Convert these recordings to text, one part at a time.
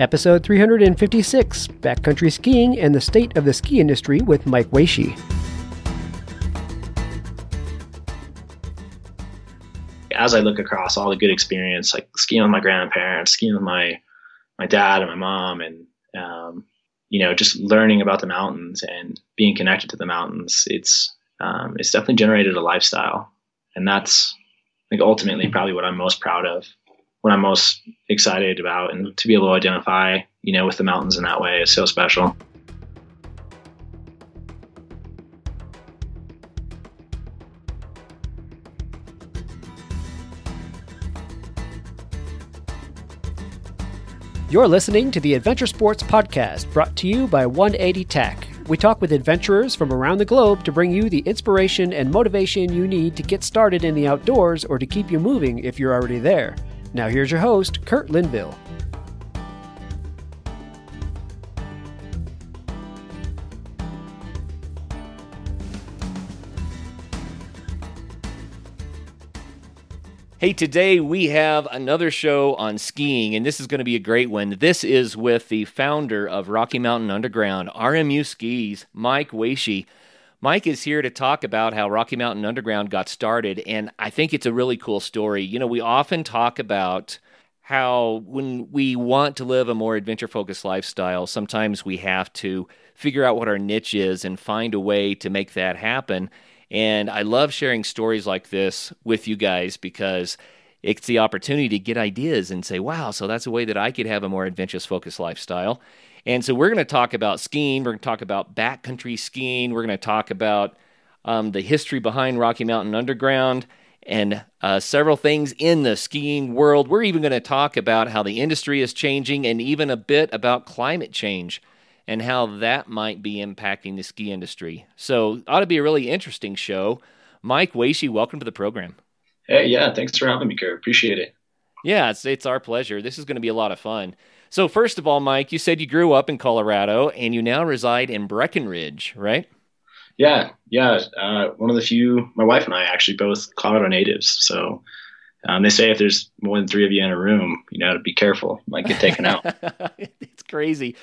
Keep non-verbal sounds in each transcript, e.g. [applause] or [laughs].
Episode 356 Backcountry Skiing and the State of the Ski Industry with Mike Waesche. As I look across all the good experience, like skiing with my grandparents, skiing with my my dad and my mom, and um, you know, just learning about the mountains and being connected to the mountains, it's um, it's definitely generated a lifestyle, and that's like ultimately probably what I'm most proud of what I'm most excited about. And to be able to identify, you know, with the mountains in that way is so special. You're listening to the Adventure Sports Podcast brought to you by 180 Tech. We talk with adventurers from around the globe to bring you the inspiration and motivation you need to get started in the outdoors or to keep you moving if you're already there. Now, here's your host, Kurt Linville. Hey, today we have another show on skiing, and this is going to be a great one. This is with the founder of Rocky Mountain Underground, RMU Skis, Mike Waesche. Mike is here to talk about how Rocky Mountain Underground got started, and I think it's a really cool story. You know, we often talk about how when we want to live a more adventure focused lifestyle, sometimes we have to figure out what our niche is and find a way to make that happen. And I love sharing stories like this with you guys because it's the opportunity to get ideas and say, wow, so that's a way that I could have a more adventurous focused lifestyle. And so we're going to talk about skiing. We're going to talk about backcountry skiing. We're going to talk about um, the history behind Rocky Mountain Underground and uh, several things in the skiing world. We're even going to talk about how the industry is changing and even a bit about climate change and how that might be impacting the ski industry. So, ought to be a really interesting show. Mike Waesche, welcome to the program. Hey, yeah, thanks for having me, Kurt. Appreciate it. Yeah, it's it's our pleasure. This is going to be a lot of fun. So, first of all, Mike, you said you grew up in Colorado and you now reside in Breckenridge, right? Yeah, yeah. Uh, one of the few, my wife and I actually both Colorado natives. So um, they say if there's more than three of you in a room, you know, to be careful, might get taken out. [laughs] it's crazy.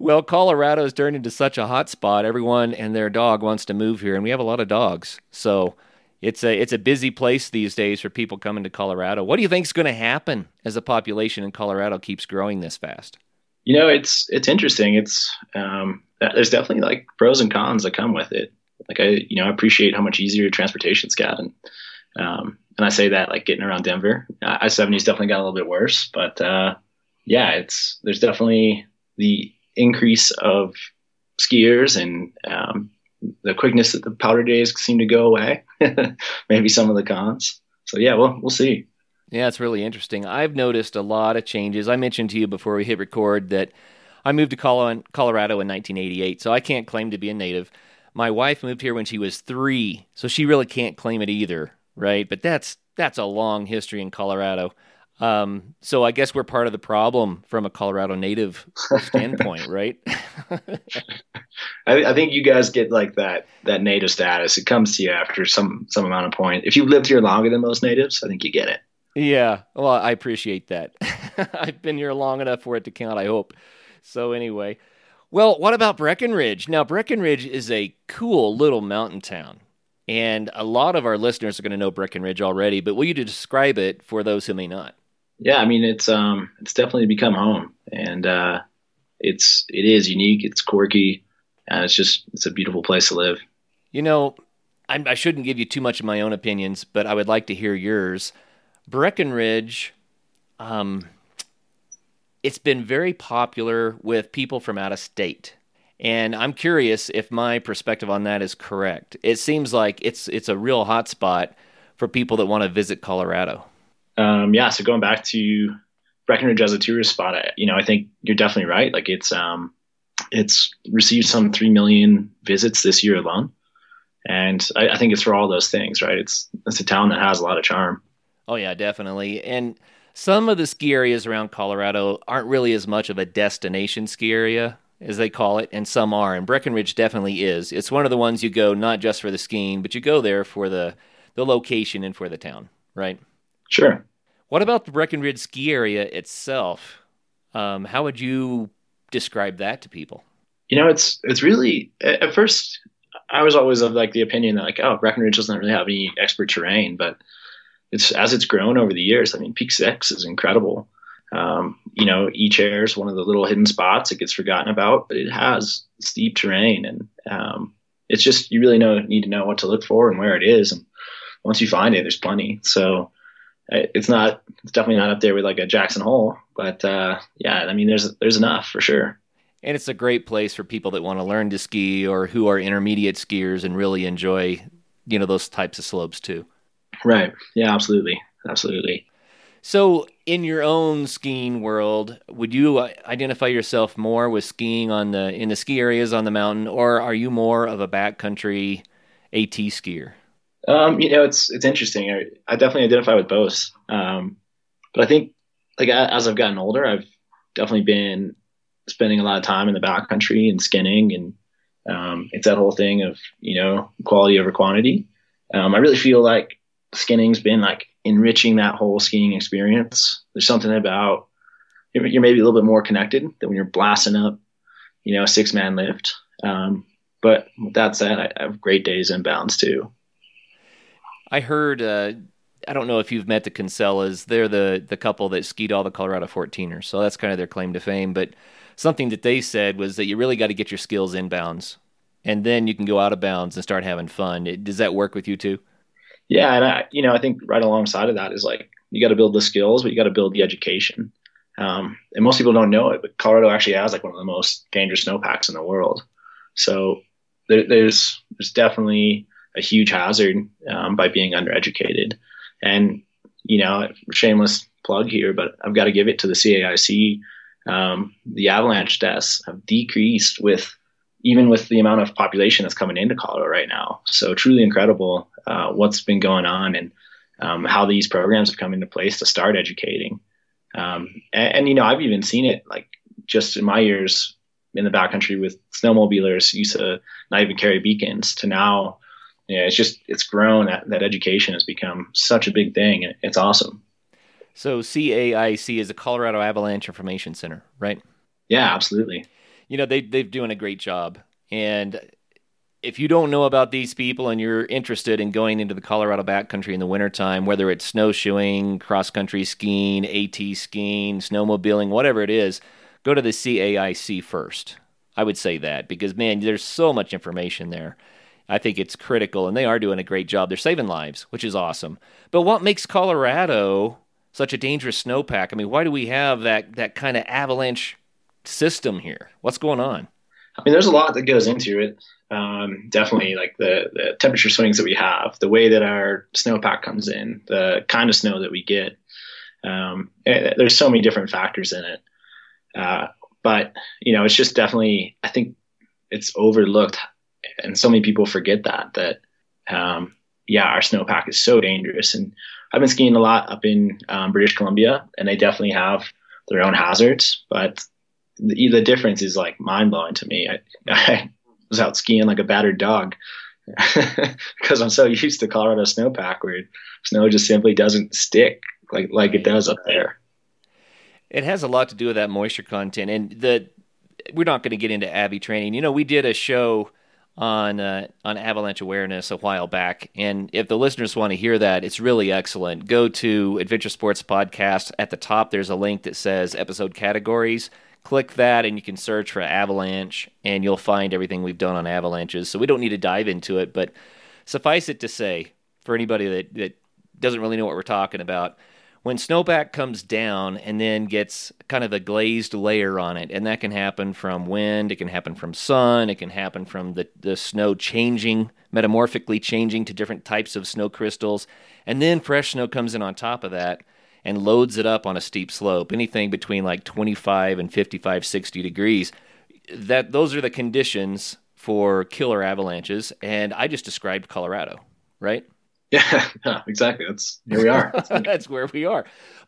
Well, Colorado's turned into such a hot spot. Everyone and their dog wants to move here, and we have a lot of dogs. So it's a it's a busy place these days for people coming to Colorado. What do you think is going to happen as the population in Colorado keeps growing this fast? You know, it's it's interesting. It's um, there's definitely like pros and cons that come with it. Like I, you know, I appreciate how much easier transportation's gotten. Um, and I say that like getting around Denver. I seventy's definitely got a little bit worse, but uh, yeah, it's there's definitely the increase of skiers and um, the quickness that the powder days seem to go away. [laughs] Maybe some of the cons. So yeah, we'll we'll see. Yeah, it's really interesting. I've noticed a lot of changes. I mentioned to you before we hit record that I moved to Colorado in 1988, so I can't claim to be a native. My wife moved here when she was three, so she really can't claim it either, right? But that's that's a long history in Colorado. Um, so I guess we're part of the problem from a Colorado native [laughs] standpoint, right? [laughs] I, I, think you guys get like that that native status. It comes to you after some some amount of point. If you've lived here longer than most natives, I think you get it. Yeah, well, I appreciate that. [laughs] I've been here long enough for it to count. I hope. So anyway, well, what about Breckenridge? Now, Breckenridge is a cool little mountain town. And a lot of our listeners are going to know Breckenridge already, but will you describe it for those who may not? Yeah, I mean it's um it's definitely become home, and uh, it's it is unique. It's quirky, and it's just it's a beautiful place to live. You know, I, I shouldn't give you too much of my own opinions, but I would like to hear yours. Breckenridge, um, it's been very popular with people from out of state. And I'm curious if my perspective on that is correct. It seems like it's it's a real hot spot for people that want to visit Colorado. Um, yeah, so going back to Breckenridge as a tourist spot, I, you know, I think you're definitely right. Like it's um, it's received some three million visits this year alone, and I, I think it's for all those things, right? It's it's a town that has a lot of charm. Oh yeah, definitely. And some of the ski areas around Colorado aren't really as much of a destination ski area as they call it, and some are. And Breckenridge definitely is. It's one of the ones you go not just for the skiing, but you go there for the the location and for the town, right? Sure. What about the Breckenridge ski area itself? Um, how would you describe that to people? You know, it's it's really at first I was always of like the opinion that like oh Breckenridge doesn't really have any expert terrain, but it's as it's grown over the years. I mean, Peak Six is incredible. Um, you know, each air is one of the little hidden spots that gets forgotten about, but it has steep terrain, and um, it's just you really know need to know what to look for and where it is. And once you find it, there's plenty. So it's not it's definitely not up there with like a Jackson Hole, but uh, yeah, I mean there's there's enough for sure. And it's a great place for people that want to learn to ski or who are intermediate skiers and really enjoy you know those types of slopes too. Right. Yeah. Absolutely. Absolutely. So, in your own skiing world, would you identify yourself more with skiing on the in the ski areas on the mountain, or are you more of a backcountry AT skier? Um, you know, it's it's interesting. I, I definitely identify with both, um, but I think like as I've gotten older, I've definitely been spending a lot of time in the backcountry and skinning, and um, it's that whole thing of you know quality over quantity. Um, I really feel like skinning's been like enriching that whole skiing experience. There's something about you're maybe a little bit more connected than when you're blasting up, you know, a six man lift. Um, but with that said, I have great days inbounds too. I heard. Uh, I don't know if you've met the Konsellas. They're the the couple that skied all the Colorado 14ers, so that's kind of their claim to fame. But something that they said was that you really got to get your skills inbounds, and then you can go out of bounds and start having fun. Does that work with you too? Yeah, and I, you know, I think right alongside of that is like you got to build the skills, but you got to build the education. Um, and most people don't know it, but Colorado actually has like one of the most dangerous snowpacks in the world. So there, there's there's definitely a huge hazard um, by being undereducated. And you know, shameless plug here, but I've got to give it to the CAIC. Um, the avalanche deaths have decreased with even with the amount of population that's coming into Colorado right now. So truly incredible uh, what's been going on and um, how these programs have come into place to start educating. Um, and, and, you know, I've even seen it like just in my years in the backcountry with snowmobilers used to not even carry beacons to now, yeah, it's just it's grown. That that education has become such a big thing. It's awesome. So CAIC is a Colorado Avalanche Information Center, right? Yeah, absolutely you know they they're doing a great job. And if you don't know about these people and you're interested in going into the Colorado backcountry in the wintertime, whether it's snowshoeing, cross country skiing, AT skiing, snowmobiling, whatever it is, go to the CAIC first. I would say that because man, there's so much information there. I think it's critical, and they are doing a great job. They're saving lives, which is awesome. But what makes Colorado such a dangerous snowpack? I mean, why do we have that that kind of avalanche system here? What's going on? I mean, there's a lot that goes into it. Um, definitely, like the, the temperature swings that we have, the way that our snowpack comes in, the kind of snow that we get. Um, eh, there's so many different factors in it. Uh, but you know, it's just definitely. I think it's overlooked, and so many people forget that that. Um, yeah, our snowpack is so dangerous, and I've been skiing a lot up in um, British Columbia, and they definitely have their own hazards. But the, the difference is like mind blowing to me. I, [laughs] I was out skiing like a battered dog [laughs] because I'm so used to Colorado snowpack where snow just simply doesn't stick like like it does up there. It has a lot to do with that moisture content, and the we're not going to get into Avi training. You know, we did a show on uh, on avalanche awareness a while back, and if the listeners want to hear that, it's really excellent. Go to Adventure Sports Podcast. At the top, there's a link that says episode categories click that and you can search for avalanche and you'll find everything we've done on avalanches so we don't need to dive into it but suffice it to say for anybody that, that doesn't really know what we're talking about when snowpack comes down and then gets kind of a glazed layer on it and that can happen from wind it can happen from sun it can happen from the, the snow changing metamorphically changing to different types of snow crystals and then fresh snow comes in on top of that and loads it up on a steep slope, anything between like 25 and 55, 60 degrees. That those are the conditions for killer avalanches, and I just described Colorado, right? [laughs] Yeah, exactly. That's here we are. [laughs] That's where we are.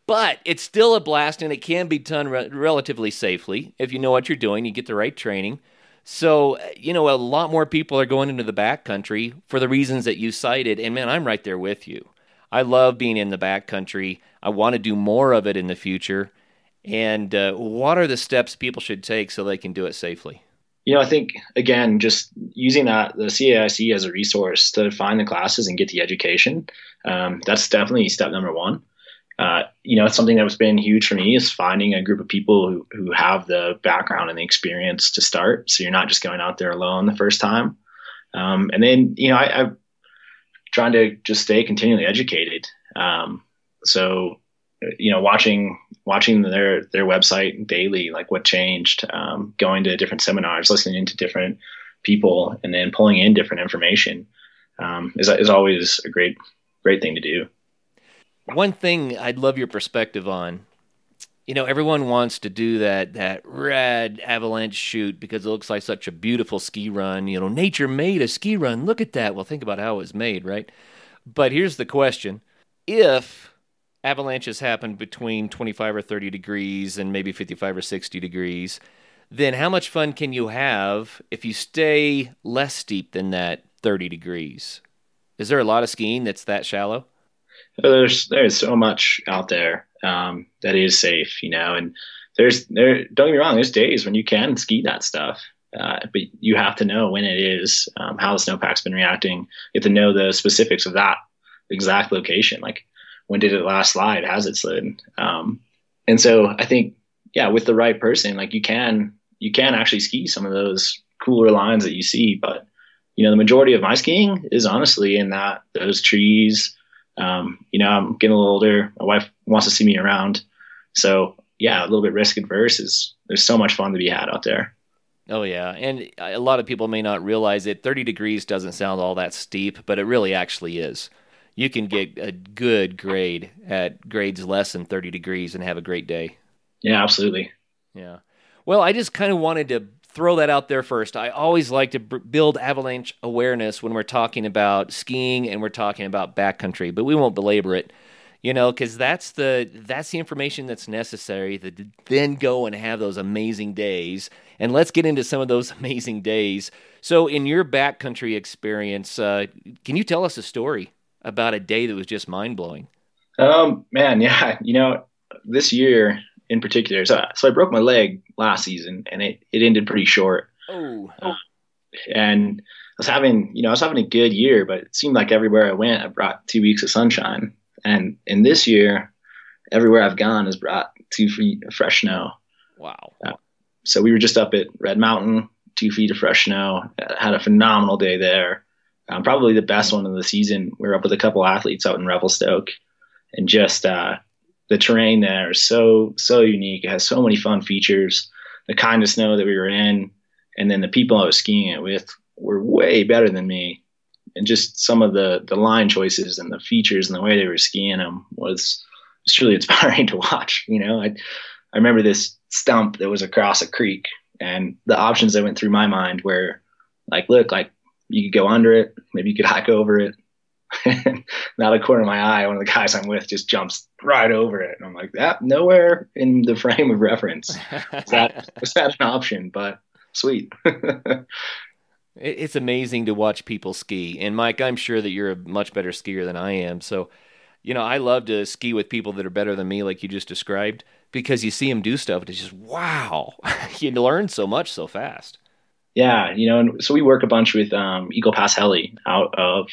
But it's still a blast, and it can be done re- relatively safely if you know what you're doing. You get the right training. So, you know, a lot more people are going into the backcountry for the reasons that you cited. And man, I'm right there with you. I love being in the backcountry. I want to do more of it in the future. And uh, what are the steps people should take so they can do it safely? You know, I think again, just using that the CAIC as a resource to find the classes and get the education. Um, that's definitely step number one. Uh, you know, it's something that has been huge for me is finding a group of people who, who have the background and the experience to start. So you're not just going out there alone the first time. Um, and then, you know, I, I'm trying to just stay continually educated. Um, so, you know, watching, watching their, their website daily, like what changed, um, going to different seminars, listening to different people and then pulling in different information, um, is, is always a great, great thing to do. One thing I'd love your perspective on. You know, everyone wants to do that that rad avalanche shoot because it looks like such a beautiful ski run. You know, nature made a ski run. Look at that. Well, think about how it was made, right? But here's the question: If avalanches happen between 25 or 30 degrees and maybe 55 or 60 degrees, then how much fun can you have if you stay less steep than that 30 degrees? Is there a lot of skiing that's that shallow? there's there's so much out there um, that is safe, you know, and there's there don't get me wrong, there's days when you can ski that stuff. Uh, but you have to know when it is, um, how the snowpack's been reacting. You have to know the specifics of that exact location. Like when did it last slide? Has it slid? Um, and so I think, yeah, with the right person, like you can you can actually ski some of those cooler lines that you see. But you know, the majority of my skiing is honestly in that those trees, um, you know, I'm getting a little older. My wife wants to see me around. So yeah, a little bit risk adverse is there's so much fun to be had out there. Oh yeah, and a lot of people may not realize it. 30 degrees doesn't sound all that steep, but it really actually is. You can get a good grade at grades less than 30 degrees and have a great day. Yeah, absolutely. Yeah. Well, I just kind of wanted to throw that out there first. I always like to b- build avalanche awareness when we're talking about skiing and we're talking about backcountry, but we won't belabor it, you know, because that's the that's the information that's necessary to then go and have those amazing days. And let's get into some of those [laughs] amazing days. So, in your backcountry experience, uh, can you tell us a story about a day that was just mind blowing? Um, man, yeah, you know, this year in particular. So, so I broke my leg last season, and it, it ended pretty short. Oh. Uh, and I was having, you know, I was having a good year, but it seemed like everywhere I went, I brought two weeks of sunshine. And in this year, everywhere I've gone has brought two feet of fresh snow. Wow. Uh, so we were just up at Red Mountain, two feet of fresh snow. Had a phenomenal day there. Um, probably the best one of the season. We were up with a couple athletes out in Revelstoke, and just uh, the terrain there is so so unique. It has so many fun features. The kind of snow that we were in, and then the people I was skiing it with were way better than me. And just some of the the line choices and the features and the way they were skiing them was was truly [laughs] inspiring to watch. You know, I I remember this stump that was across a creek, and the options that went through my mind were like, look, like you could go under it, maybe you could hike over it, [laughs] not a corner of my eye, one of the guys I'm with just jumps right over it. And I'm like, that nowhere in the frame of reference. Is that, [laughs] is that an option? But sweet. [laughs] it's amazing to watch people ski. And Mike, I'm sure that you're a much better skier than I am. So, you know, I love to ski with people that are better than me, like you just described, because you see them do stuff. And it's just, wow, you learn so much so fast. Yeah. You know, and so we work a bunch with um, Eagle Pass Heli out of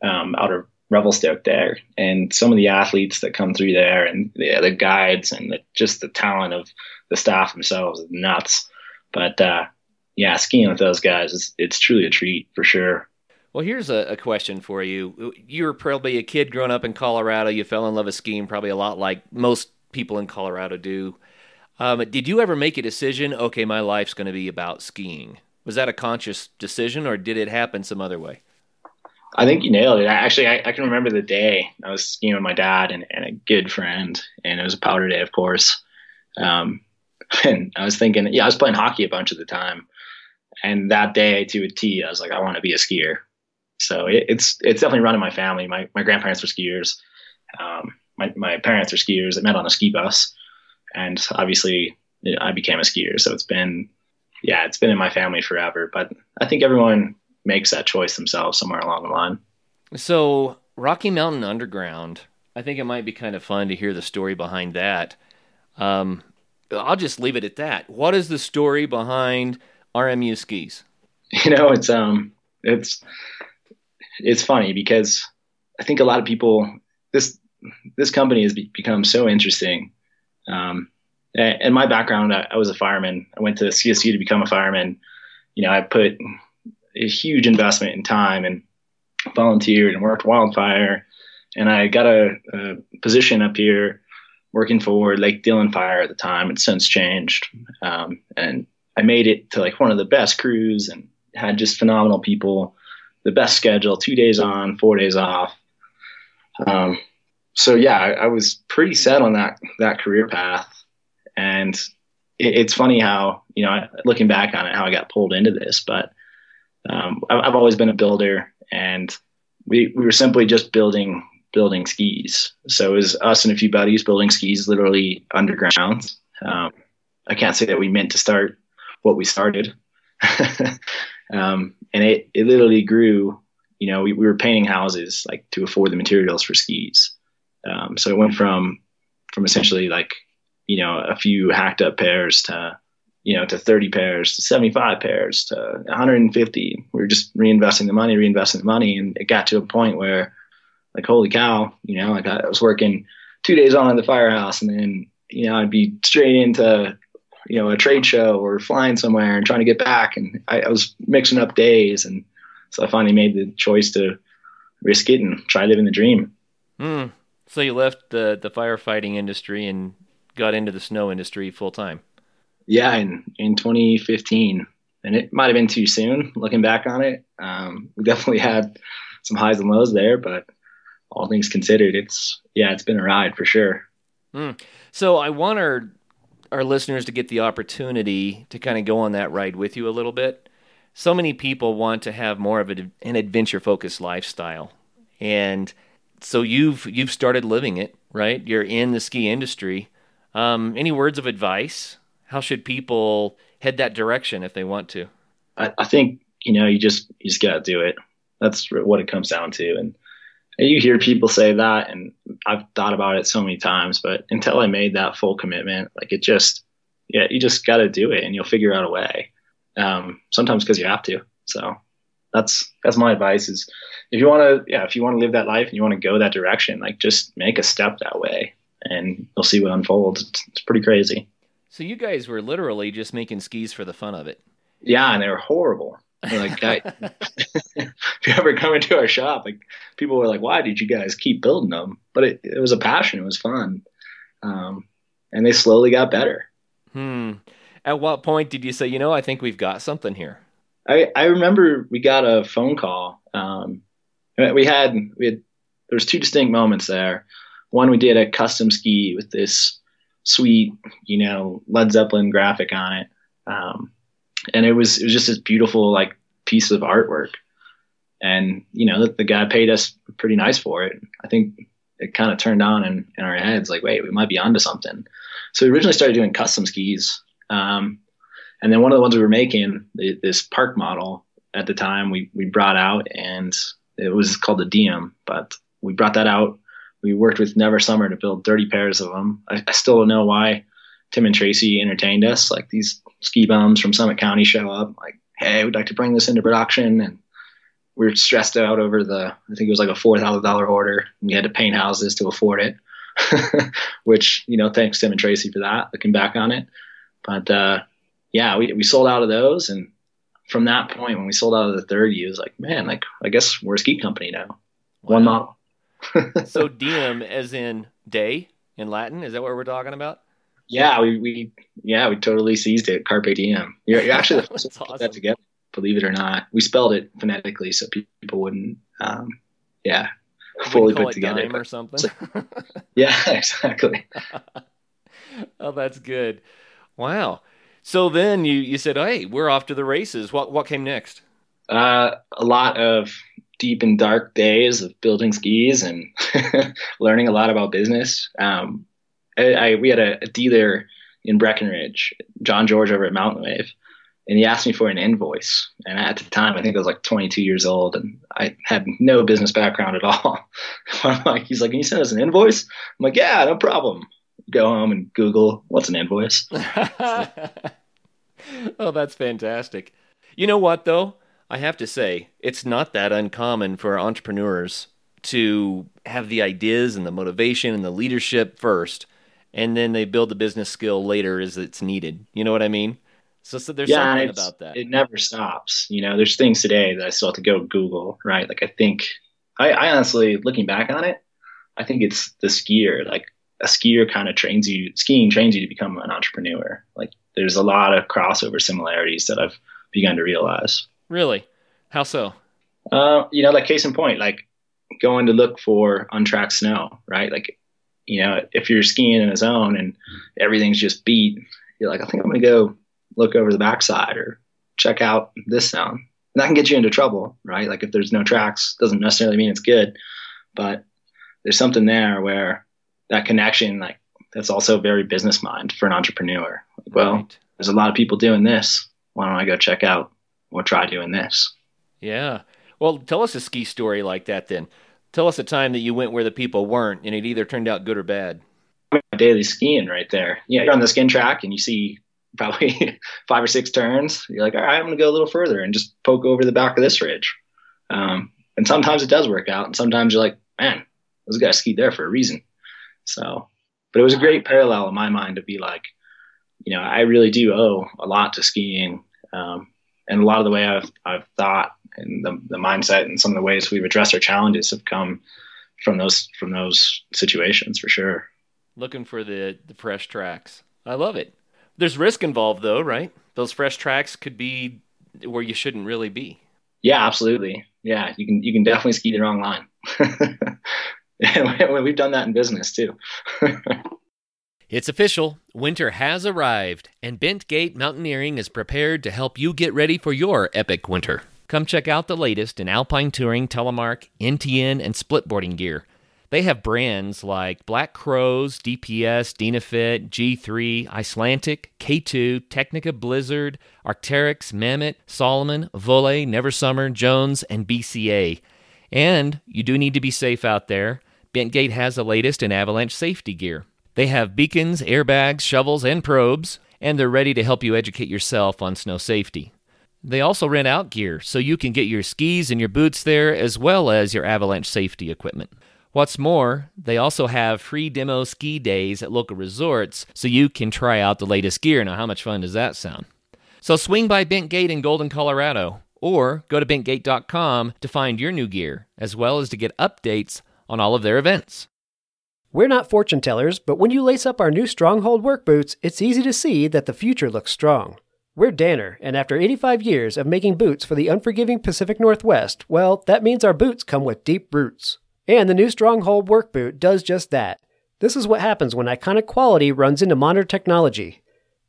um, out of Revelstoke there, and some of the athletes that come through there, and the, the guides, and the, just the talent of the staff themselves is nuts. But uh, yeah, skiing with those guys is it's truly a treat for sure. Well, here's a, a, question for you. You were probably a kid growing up in Colorado. You fell in love with skiing, probably a lot like most people in Colorado do. Um, did you ever make a decision? Okay, my life's going to be about skiing. Was that a conscious decision, or did it happen some other way? I think you nailed it. Actually, I, I, can remember the day I was skiing with my dad and, and, a good friend, and it was a powder day, of course. Um, [laughs] and I was thinking, yeah, I was playing hockey a bunch of the time, and that day to a T, I was like, I want to be a skier. So it, it's it's definitely run in my family. My my grandparents were skiers. Um, my my parents are skiers. That met on a ski bus, and obviously I became a skier. So it's been yeah, it's been in my family forever. But I think everyone makes that choice themselves somewhere along the line. So, Rocky Mountain Underground, I think it might be kind of fun to hear the story behind that. Um, I'll just leave it at that. What is the story behind RMU skis? [laughs] You know, it's um, it's it's funny because I think a lot of people this this company has become so interesting. Um, and, my background, I, I was a fireman. I went to CSU to become a fireman. You know, I put a huge investment in time and volunteered and worked wildfire. And I got a, a position up here working for Lake Dillon Fire at the time. It's since changed. Um, and I made it to like one of the best crews and had just phenomenal people, the best schedule, two days on, four days off. Um, so yeah, I, I, was pretty set on that, that career path. And it, it's funny how, you know, looking back on it, how I got pulled into this, but um, I've always been a builder and we, we were simply just building building skis. So it was us and a few buddies building skis literally underground. Um, I can't say that we meant to start what we started. [laughs] um, and it, it literally grew, you know, we, we were painting houses like to afford the materials for skis. Um, so it went from, from essentially like, you know, a few hacked up pairs to, you know, to 30 pairs, to 75 pairs, to 150. We were just reinvesting the money, reinvesting the money. And it got to a point where like holy cow, you know, like I was working two days on at the firehouse and then, you know, I'd be straight into, you know, a trade show or flying somewhere and trying to get back. And I, I was mixing up days. And so I finally made the choice to risk it and try living the dream. Mm. So you left the, the firefighting industry and got into the snow industry full time. Yeah. In, in 2015 and it might've been too soon looking back on it. Um, we [laughs] definitely had some highs and lows there, but all things considered, it's yeah, it's been a ride for sure. Mm. So I want our our listeners to get the opportunity to kind of go on that ride with you a little bit. So many people want to have more of a, an adventure focused lifestyle, and so you've you've started living it, right? You're in the ski industry. Um, any words of advice? How should people head that direction if they want to? I, I think you know you just you just got to do it. That's what it comes down to, and you hear people say that and I've thought about it so many times, but until I made that full commitment, like it just, yeah, you just got to do it and you'll figure out a way. Um, sometimes because you have to. So that's, that's my advice is if you want to, yeah, if you want to live that life and you want to go that direction, like just make a step that way and you'll see what unfolds. It's, it's pretty crazy. So you guys were literally just making skis for the fun of it. Yeah. And they were horrible like, I, [laughs] [laughs] if you ever come into our shop, like people were like, "Why did you guys keep building them?" But it, it was a passion. It was fun, um, and they slowly got better. Hmm. At what point did you say, you know, I think we've got something here? I I remember we got a phone call. Um, we had we had there was two distinct moments there. One, we did a custom ski with this sweet, you know, Led Zeppelin graphic on it. Um, and it was it was just this beautiful like piece of artwork. And you know the, the guy paid us pretty nice for it. I think it kind of turned on in, in our heads like wait we might be onto something. So we originally started doing custom skis um, and then one of the ones we were making the, this park model at the time we, we brought out and it was called the diem but we brought that out we worked with never summer to build 30 pairs of them I, I still don't know why tim and tracy entertained us like these ski bums from Summit County show up, like, hey, we'd like to bring this into production. And we are stressed out over the, I think it was like a $4,000 order. And we had to paint houses to afford it, [laughs] which, you know, thanks Tim and Tracy for that, looking back on it. But uh, yeah, we, we sold out of those. And from that point, when we sold out of the 30, it was like, man, like, I guess we're a ski company now. Wow. One model. So diem as in day in Latin, is that what we're talking about? Yeah, we, we yeah we totally seized it. Carpe diem. You're, you're actually [laughs] the first awesome. that together. Believe it or not, we spelled it phonetically so people wouldn't. Um, yeah, fully put together or something. [laughs] yeah, [laughs] exactly. oh, that's good. Wow. So then you you said, "Hey, we're off to the races." What what came next? Uh, a lot of deep and dark days of building skis and [laughs] learning a lot about business. Um, I, I we had a, a, dealer in Breckenridge, John George over at Mountain Wave, and he asked me for an invoice. And at the time, I think I was like 22 years old, and I had no business background at all. [laughs] I'm like, he's like, "Can you send us an invoice?" I'm like, "Yeah, no problem." go home and Google what's an invoice. [laughs] oh, that's fantastic. You know what, though? I have to say, it's not that uncommon for entrepreneurs to have the ideas and the motivation and the leadership first, and then they build the business skill later as it's needed. You know what I mean? So, so there's yeah, something about that. It never stops. You know, there's things today that I still have to go Google, right? Like I think, I, I honestly, looking back on it, I think it's the skier. Like a skier kind of trains you, skiing trains you to become an entrepreneur. Like there's a lot of crossover similarities that I've begun to realize. Really? How so? Uh, you know, like case in point, like going to look for untracked snow, right? Like, you know, if you're skiing in a zone and everything's just beat, you're like, I think I'm going to go look over the backside or check out this zone. And that can get you into trouble, right? Like if there's no tracks, doesn't necessarily mean it's good, but there's something there where that connection, like that's also very business mind for an entrepreneur. Like, well, right. there's a lot of people doing this. Why don't I go check out or try doing this? Yeah. Well, tell us a ski story like that then. Tell us a time that you went where the people weren't and it either turned out good or bad. I mean daily skiing right there. Yeah, you're on the skin track and you see probably [laughs] five or six turns. You're like, all right, I'm going to go a little further and just poke over the back of this ridge. Um, and sometimes it does work out. And sometimes you're like, man, those guys skied there for a reason. So, but it was a great parallel in my mind to be like, you know, I really do owe a lot to skiing. Um, and a lot of the way I've, I've thought and the, the mindset and some of the ways we've addressed our challenges have come from those from those situations for sure. Looking for the the fresh tracks. I love it. There's risk involved though, right? Those fresh tracks could be where you shouldn't really be. Yeah, absolutely. Yeah, you can you can definitely ski the wrong line. [laughs] We've done that in business too. [laughs] It's official. Winter has arrived, and Bentgate Mountaineering is prepared to help you get ready for your epic winter. Come check out the latest in alpine touring, telemark, NTN, and splitboarding gear. They have brands like Black Crows, DPS, Dynafit, G3, Icelandic, K2, Tecnica Blizzard, Arc'teryx, Mammut, Salomon, Voile, Neversummer, Jones, and BCA. And you do need to be safe out there. Bentgate has the latest in avalanche safety gear. They have beacons, airbags, shovels, and probes, and they're ready to help you educate yourself on snow safety. They also rent out gear, so you can get your skis and your boots there, as well as your avalanche safety equipment. What's more, they also have free demo ski days at local resorts, so you can try out the latest gear. Now, how much fun does that sound? So swing by Bentgate in Golden, Colorado, or go to bentgate.com to find your new gear, as well as to get updates on all of their events. We're not fortune tellers, but when you lace up our new Stronghold work boots, it's easy to see that the future looks strong. We're Danner, and after 85 years of making boots for the unforgiving Pacific Northwest, well, that means our boots come with deep roots. And the new Stronghold work boot does just that. This is what happens when iconic quality runs into modern technology.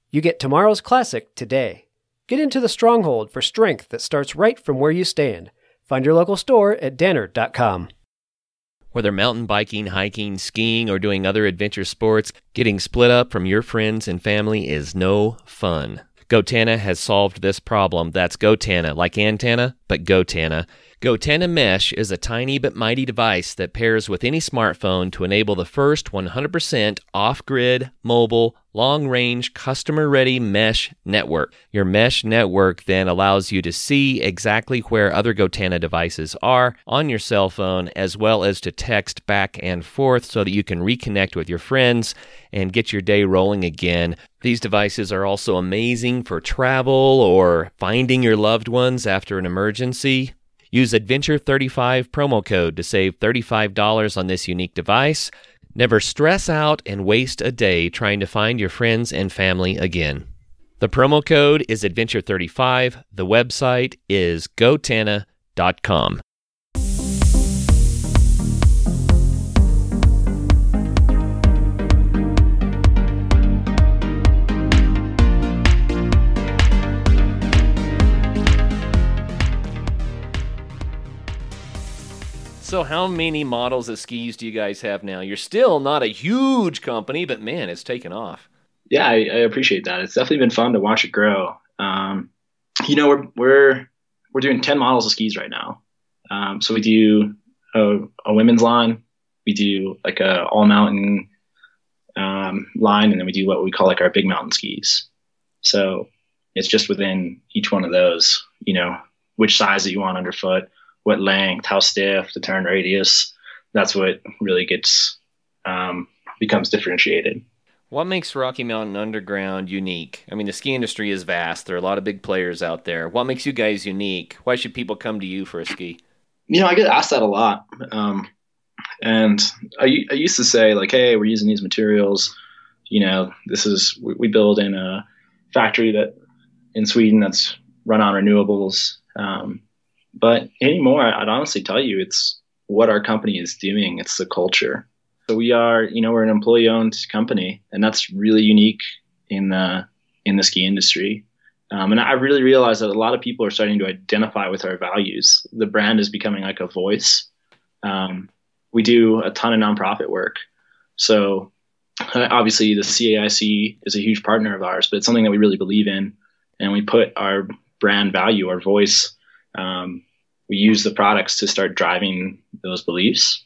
You get tomorrow's classic today. Get into the Stronghold for strength that starts right from where you stand. Find your local store at danner.com. Whether mountain biking, hiking, skiing, or doing other adventure sports, getting split up from your friends and family is no fun. goTenna has solved this problem. That's goTenna, like antenna, but goTenna. goTenna Mesh is a tiny but mighty device that pairs with any smartphone to enable the first 100% off grid, mobile, long range, customer ready mesh network. Your mesh network then allows you to see exactly where other goTenna devices are on your cell phone, as well as to text back and forth so that you can reconnect with your friends and get your day rolling again. These devices are also amazing for travel or finding your loved ones after an emergency. Use Adventure35 promo code to save $35 on this unique device. Never stress out and waste a day trying to find your friends and family again. The promo code is Adventure35. The website is gotenna.com. So, how many models of skis do you guys have now? You're still not a huge company, but man, it's taken off. Yeah, I, I appreciate that. It's definitely been fun to watch it grow. Um, you know, we're we're we're doing ten models of skis right now. Um, so we do a, a, women's line, we do like a all mountain um, line, and then we do what we call like our big mountain skis. So it's just within each one of those, you know, which size that you want underfoot, what length, how stiff, the turn radius. That's what really gets um, becomes differentiated. What makes Rocky Mountain Underground unique? I mean, the ski industry is vast. There are a lot of big players out there. What makes you guys unique? Why should people come to you for a ski? You know, I get asked that a lot. Um, and I, I used to say, like, hey, we're using these materials. You know, this is, we, we build in a factory that in Sweden that's run on renewables. Um, but anymore, I'd honestly tell you it's what our company is doing. It's the culture. So we are, you know, we're an employee-owned company, and that's really unique in the in the ski industry. Um, and I really realized that a lot of people are starting to identify with our values. The brand is becoming like a voice. Um, we do a ton of nonprofit work, so obviously the CAIC is a huge partner of ours, but it's something that we really believe in, and we put our brand value, our voice. Um, we use the products to start driving those beliefs,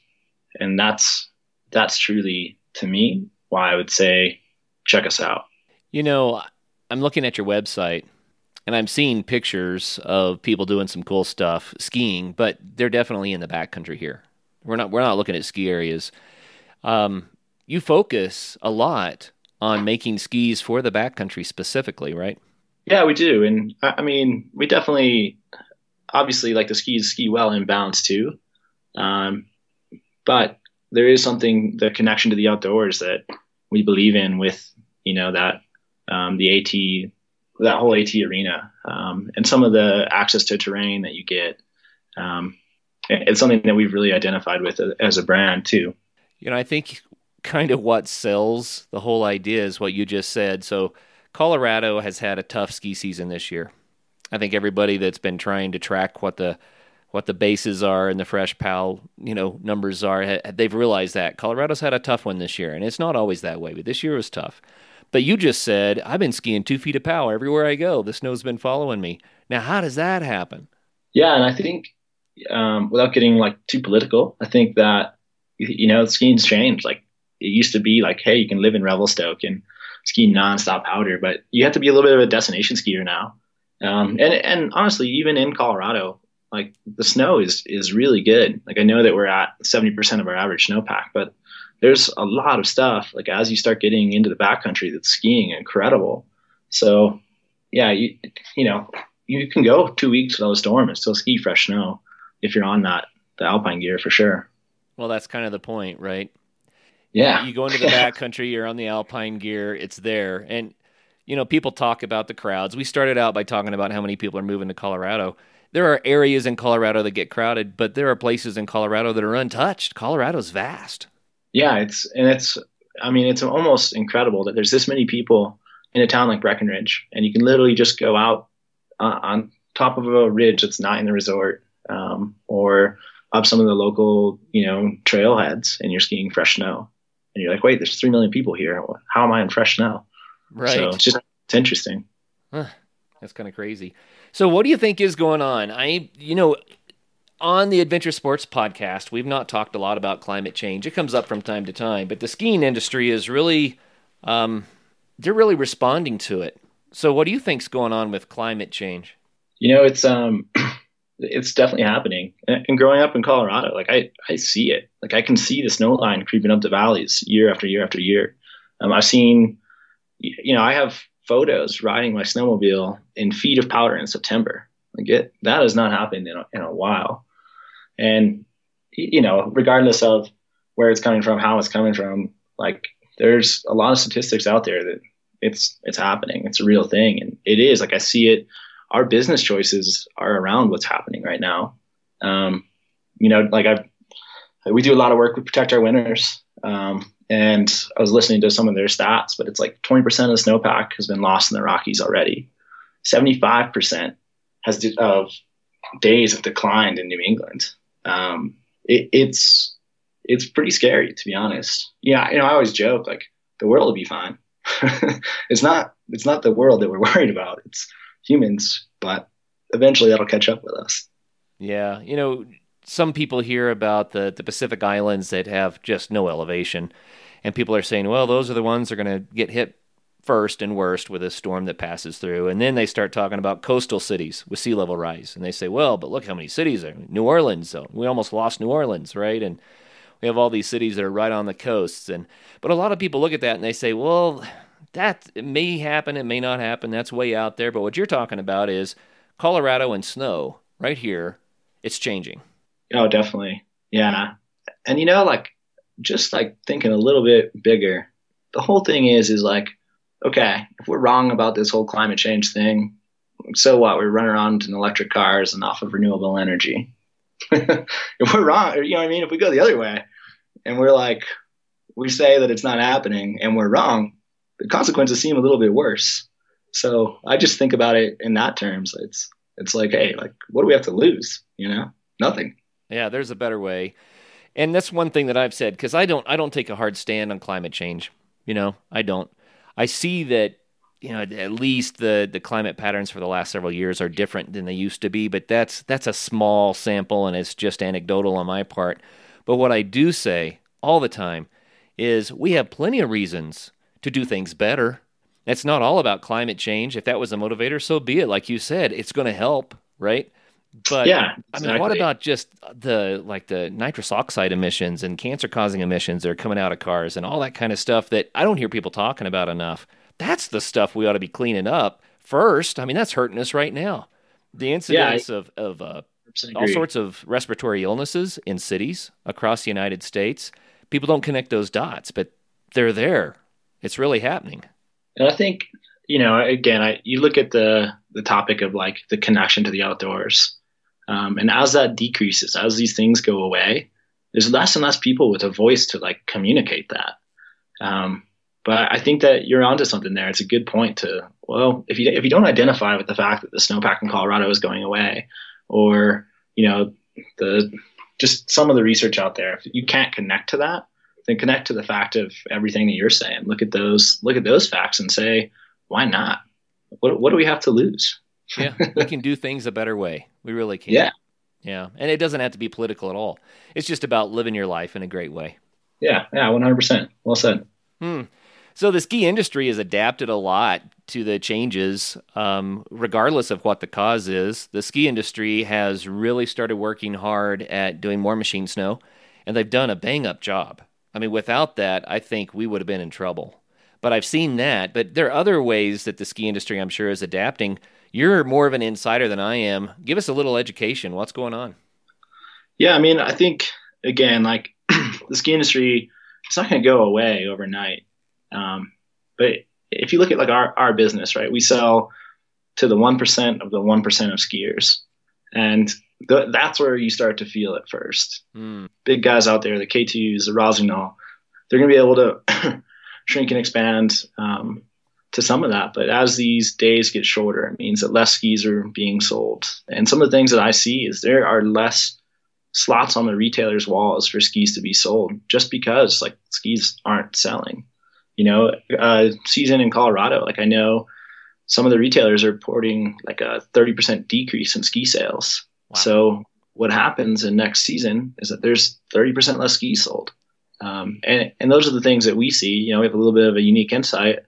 and that's that's truly to me why I would say check us out. You know, I'm looking at your website and I'm seeing pictures of people doing some cool stuff skiing, but they're definitely in the backcountry here. We're not we're not looking at ski areas. Um, you focus a lot on making skis for the backcountry specifically, right? Yeah, we do, and I mean, we definitely, obviously, like the skis ski well in balance too, um, but there is something the connection to the outdoors that we believe in with you know that um, the AT that whole AT arena um, and some of the access to terrain that you get. Um, it's something that we've really identified with as a brand too. You know, I think kind of what sells the whole idea is what you just said. So Colorado has had a tough ski season this year. I think everybody that's been trying to track what the what the bases are and the fresh pal you know numbers are they've realized that. Colorado's had a tough one this year and it's not always that way but this year was tough. But you just said i've been skiing two feet of pow everywhere i go. The snow's been following me. Now how does that happen? Yeah and i think um, without getting like too political i think that you know skiing's changed. Like it used to be like hey you can live in revelstoke and ski nonstop powder but you have to be a little bit of a destination skier now um, and and honestly even in colorado like the snow is is really good. Like I know that we're at 70% of our average snowpack, but there's a lot of stuff like as you start getting into the backcountry that's skiing incredible. So yeah, you you know, you can go 2 weeks without a storm and still ski fresh snow if you're on that the alpine gear for sure. Well, that's kind of the point, right? Yeah. You go into the [laughs] backcountry, you're on the alpine gear, it's there. And you know, people talk about the crowds. We started out by talking about how many people are moving to Colorado there are areas in Colorado that get crowded, but there are places in Colorado that are untouched. Colorado's vast. Yeah, it's and it's I mean it's almost incredible that there's this many people in a town like Breckenridge, and you can literally just go out uh, on top of a ridge that's not in the resort, um, or up some of the local you know trailheads, and you're skiing fresh snow, and you're like, wait, there's three million people here. How am I in fresh snow? Right. So it's just it's interesting. Huh. That's kind of crazy. So, what do you think is going on? I, you know, on the Adventure Sports podcast, we've not talked a lot about climate change. It comes up from time to time, but the skiing industry is really, um, they're really responding to it. So, what do you think's going on with climate change? You know, it's um, [clears throat] it's definitely happening. And growing up in Colorado, like I, I see it. Like I can see the snow line creeping up the valleys year after year after year. Um, I've seen, you know, I have photos riding my snowmobile in feet of powder in September. Like it, that has not happened in a, in a while. And, you know, regardless of where it's coming from, how it's coming from, like there's a lot of statistics out there that it's, it's happening. It's a real thing. And it is like, I see it. Our business choices are around what's happening right now. Um, you know, like I, we do a lot of work. We Protect Our Winters. Um, and I was listening to some of their stats, but it's like 20% of the snowpack has been lost in the Rockies already. 75% has of days have declined in New England. Um, it, it's it's pretty scary to be honest. Yeah, you know, I always joke like the world will be fine. [laughs] it's not it's not the world that we're [laughs] worried about. It's humans, but eventually that'll catch up with us. Yeah, you know, some people hear about the the Pacific Islands that have just no elevation And people are saying, well, those are the ones that are going to get hit first and worst with a storm that passes through. And then they start talking about coastal cities with sea level rise. And they say, well, but look how many cities are. New Orleans, we almost lost New Orleans, right? And we have all these cities that are right on the coasts. And but a lot of people look at that and they say, well, that may happen, it may not happen. That's way out there. But what you're talking about is Colorado and snow right here. It's changing. Oh, definitely. Yeah. And you know, like just like thinking a little bit bigger, the whole thing is, is like, okay, if we're wrong about this whole climate change thing, so what? We're running around in electric cars and off of renewable energy. [laughs] if we're wrong, you know what I mean? If we go the other way and we're like, we say that it's not happening and we're wrong, the consequences seem a little bit worse. So I just think about it in that terms. It's it's like, hey, like what do we have to lose? You know, nothing. Yeah, there's a better way. And that's one thing that I've said because I don't I don't take a hard stand on climate change. You know, I don't. I see that you know at least the the climate patterns for the last several years are different than they used to be, but that's that's a small sample and it's just anecdotal on my part. But what I do say all the time is we have plenty of reasons to do things better. It's not all about climate change. If that was a motivator, so be it. Like you said, it's going to help, right? But yeah, exactly. I mean, what about just the like the nitrous oxide emissions and cancer causing emissions that are coming out of cars and all that kind of stuff that I don't hear people talking about enough? That's the stuff we ought to be cleaning up first. I mean, that's hurting us right now. The incidence yeah, I, of of uh, all sorts of respiratory illnesses in cities across the United States. People don't connect those dots, but they're there. It's really happening. And I think you know, again, I, you look at the the topic of like the connection to the outdoors, um, and as that decreases, as these things go away, there's less and less people with a voice to like communicate that. Um, but I think that you're onto something there. It's a good point to well, if you if you don't identify with the fact that the snowpack in Colorado is going away, or you know the just some of the research out there, if you can't connect to that, then connect to the fact of everything that you're saying. Look at those look at those facts and say, why not? What what do we have to lose? Yeah, we can do things a better way. We really can. Yeah. Yeah. And it doesn't have to be political at all. It's just about living your life in a great way. Yeah. Yeah. 100%. Well said. Hmm. So the ski industry has adapted a lot to the changes, um, regardless of what the cause is. The ski industry has really started working hard at doing more machine snow, and they've done a bang up job. I mean, without that, I think we would have been in trouble. But I've seen that. But there are other ways that the ski industry, I'm sure, is adapting. You're more of an insider than I am. Give us a little education. What's going on? Yeah, I mean, I think again, like [clears throat] the ski industry, it's not going to go away overnight. Um, but if you look at like our, our business, right, we sell to the 1% of the 1% of skiers. And th- that's where you start to feel it first. Mm. Big guys out there, the K2s, the Rossignol, they're going to be able to [clears throat] shrink and expand um, to some of that. But as these days get shorter, it means that less skis are being sold. And some of the things that I see is there are less slots on the retailers' walls for skis to be sold just because like skis aren't selling. You know, uh, season in Colorado, like I know some of the retailers are reporting like a 30% decrease in ski sales. Wow. So what happens in next season is that there's 30% less skis sold. Um, and, and those are the things that we see. You know, we have a little bit of a unique insight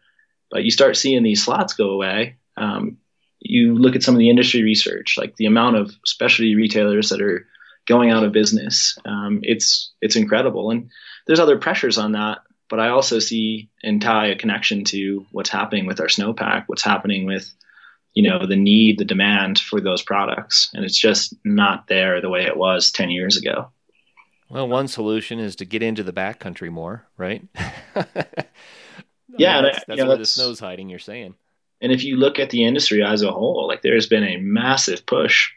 but you start seeing these slots go away. Um, you look at some of the industry research, like the amount of specialty retailers that are going out of business. Um, it's it's incredible, and there's other pressures on that. But I also see and tie a connection to what's happening with our snowpack, what's happening with you know the need, the demand for those products, and it's just not there the way it was ten years ago. Well, one solution is to get into the backcountry more, right? [laughs] yeah, mean, that's, that's where the snow's hiding. You're saying. And if you look at the industry as a whole, like there's been a massive push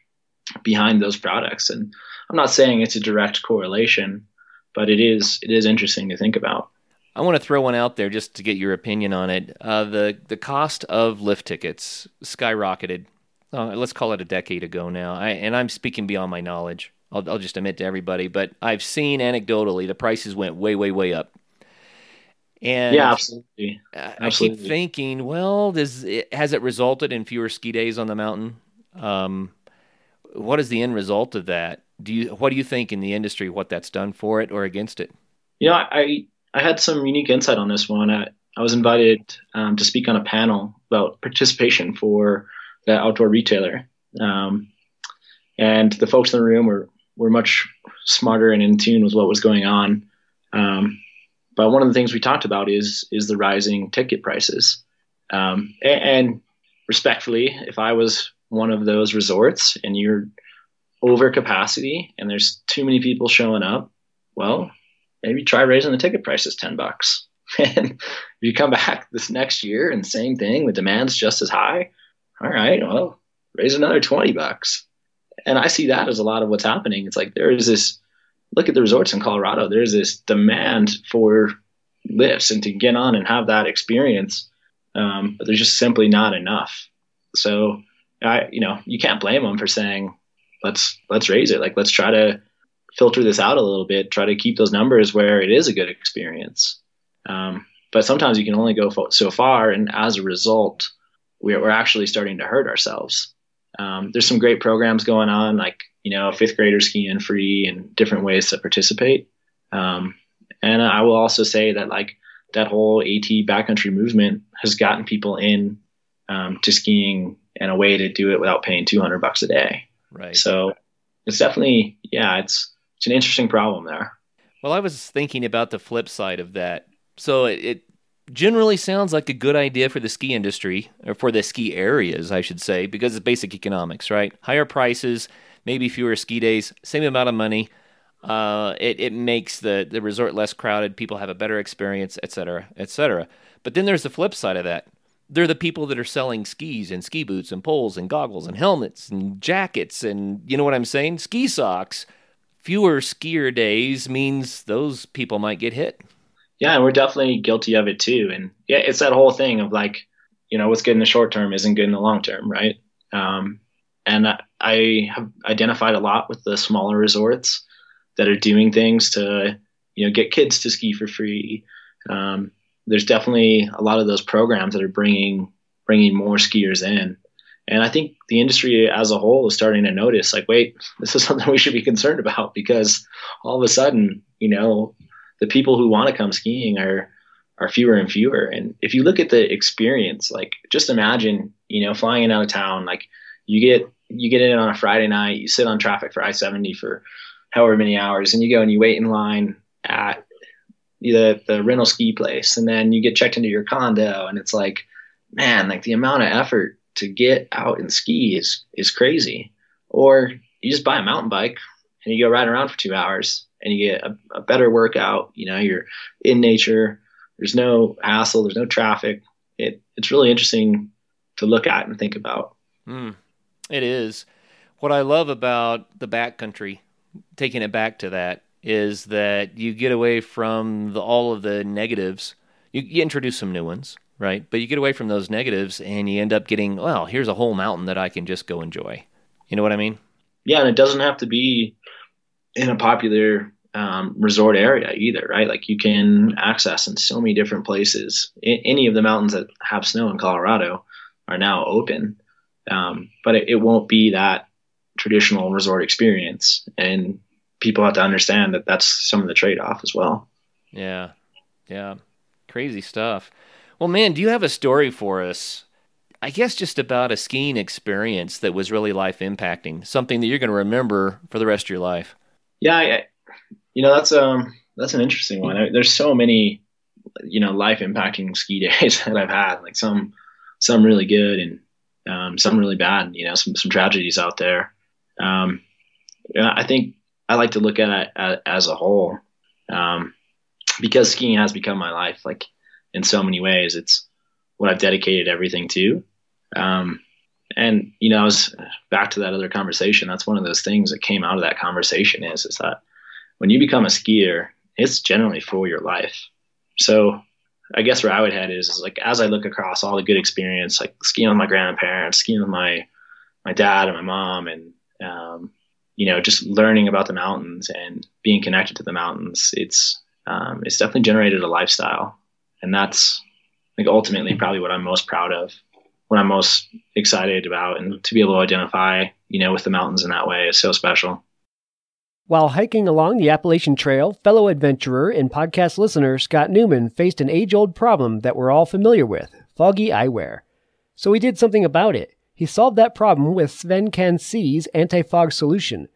behind those products, and I'm not saying it's a direct correlation, but it is it is interesting to think about. I want to throw one out there just to get your opinion on it. Uh, the the cost of lift tickets skyrocketed. Uh, let's call it a decade ago now. I, and I'm speaking beyond my knowledge. I'll, I'll just admit to everybody, but I've seen anecdotally the prices went way, way, way up. And yeah, absolutely. I keep thinking, well, does it, has it resulted in fewer ski days on the mountain? Um, what is the end result of that? Do you what do you think in the industry what that's done for it or against it? You know, I I had some unique insight on this one. I, I was invited um, to speak on a panel about participation for the outdoor retailer. Um, and the folks in the room were, were much smarter and in tune with what was going on. Um, but one of the things we talked about is is the rising ticket prices. Um, and, and, respectfully, if I was one of those resorts and you're over capacity and there's too many people showing up, well, maybe try raising the ticket prices 10 bucks. [laughs] and if you come back this next year and same thing, the demand's just as high. All right, well, raise another 20 bucks. And I see that as a lot of what's happening. It's like there is this look at the resorts in Colorado, there's this demand for lifts and to get on and have that experience. Um, but there's just simply not enough. So I, you know, you can't blame them for saying, let's, let's raise it. Like, let's try to filter this out a little bit, try to keep those numbers where it is a good experience. Um, but sometimes you can only go so far. And as a result, we're, we're actually starting to hurt ourselves. Um, there's some great programs going on, like, you know, fifth graders skiing free and different ways to participate. Um, and I will also say that like that whole AT backcountry movement has gotten people in um, to skiing and a way to do it without paying 200 bucks a day. Right. So it's definitely, yeah, it's, it's an interesting problem there. Well, I was thinking about the flip side of that. So it, it generally sounds like a good idea for the ski industry, or for the ski areas, I should say, because it's basic economics, right? Higher prices, maybe fewer ski days, same amount of money. Uh, it, it makes the, the resort less crowded, people have a better experience, et cetera, et cetera. But then there's the flip side of that. They're the people that are selling skis and ski boots and poles and goggles and helmets and jackets and you know what I'm saying? Ski socks. Fewer skier days means those people might get hit. Yeah, and we're definitely guilty of it too. And yeah, it's that whole thing of like, you know, what's good in the short term isn't good in the long term, right? Um, and I, I have identified a lot with the smaller resorts that are doing things to, you know, get kids to ski for free. Um, there's definitely a lot of those programs that are bringing bringing more skiers in. And I think the industry as a whole is starting to notice, like, wait, [laughs] this is something we should be concerned about because all of a sudden, you know, the people who want to come skiing are are fewer and fewer. And if you look at the experience, like just imagine, you know, flying in out of town, like you get you get in on a Friday night, you sit on traffic for I seventy for however many hours, and you go and you wait in line at the the rental ski place, and then you get checked into your condo, and it's like, man, like the amount of effort to get out and ski is is crazy. Or you just buy a mountain bike and you go ride around for two hours and you get a, a better workout. You know, you're in nature. There's no hassle. There's no traffic. It it's really interesting to look at and think about. Mm, it is. What I love about the backcountry, taking it back to that, is that you get away from the, all of the negatives. You, you introduce some new ones, right? But you get away from those negatives, and you end up getting well. Here's a whole mountain that I can just go enjoy. You know what I mean? Yeah, and it doesn't have to be in a popular um, resort area either, right? Like you can access in so many different places. I, any of the mountains that have snow in Colorado are now open, um, but it, it, won't be that traditional resort experience. And people have to understand that that's some of the trade off as well. Yeah, yeah, crazy stuff. Well, man, do you have a story for us? I guess just about a skiing experience that was really life impacting, something that you're going to remember for the rest of your life. Yeah, I, you know that's um that's an interesting one. There's so many you know life impacting ski [laughs] days that I've had. Like some some really good and um, some really bad. You know, some some tragedies out there. Um, I think I like to look at it as a whole um, because skiing has become my life. Like in so many ways, it's what I've dedicated everything to. Um, and you know, I was back to that other conversation. That's one of those things that came out of that conversation is is that when you become a skier, it's generally for your life. So I guess where I would head is, is like as I look across all the good experience, like skiing with my grandparents, skiing with my my dad and my mom, and um, you know, just learning about the mountains and being connected to the mountains. It's um, it's definitely generated a lifestyle, and that's like ultimately probably what I'm most proud of, what I'm most excited about, and to be able to identify, you know, with the mountains in that way is so special. While hiking along the Appalachian Trail, fellow adventurer and podcast listener Scott Newman faced an age old problem that we're all familiar with foggy eyewear. So he did something about it. He solved that problem with Sven Can's anti fog solution.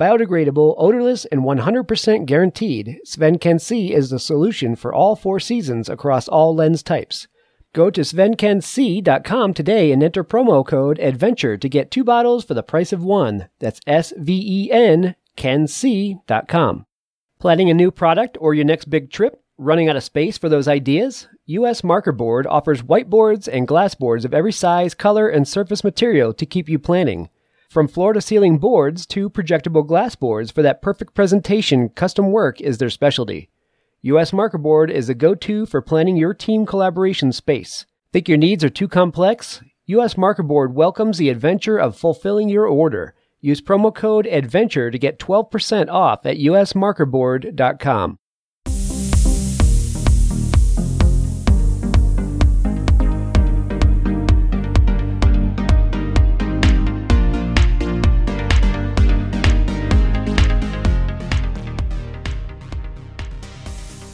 Biodegradable, odorless, and 100% guaranteed, Sven Can is the solution for all four seasons across all lens types. Go to svencan.com today and enter promo code ADVENTURE to get two bottles for the price of one. That's S V E N kenc.com. Planning a new product or your next big trip? Running out of space for those ideas? US Marker Board offers whiteboards and glass boards of every size, color, and surface material to keep you planning. From floor to ceiling boards to projectable glass boards for that perfect presentation, custom work is their specialty. US Marker Board is the go to for planning your team collaboration space. Think your needs are too complex? US Marker Board welcomes the adventure of fulfilling your order. Use promo code ADVENTURE to get 12% off at usmarkerboard.com.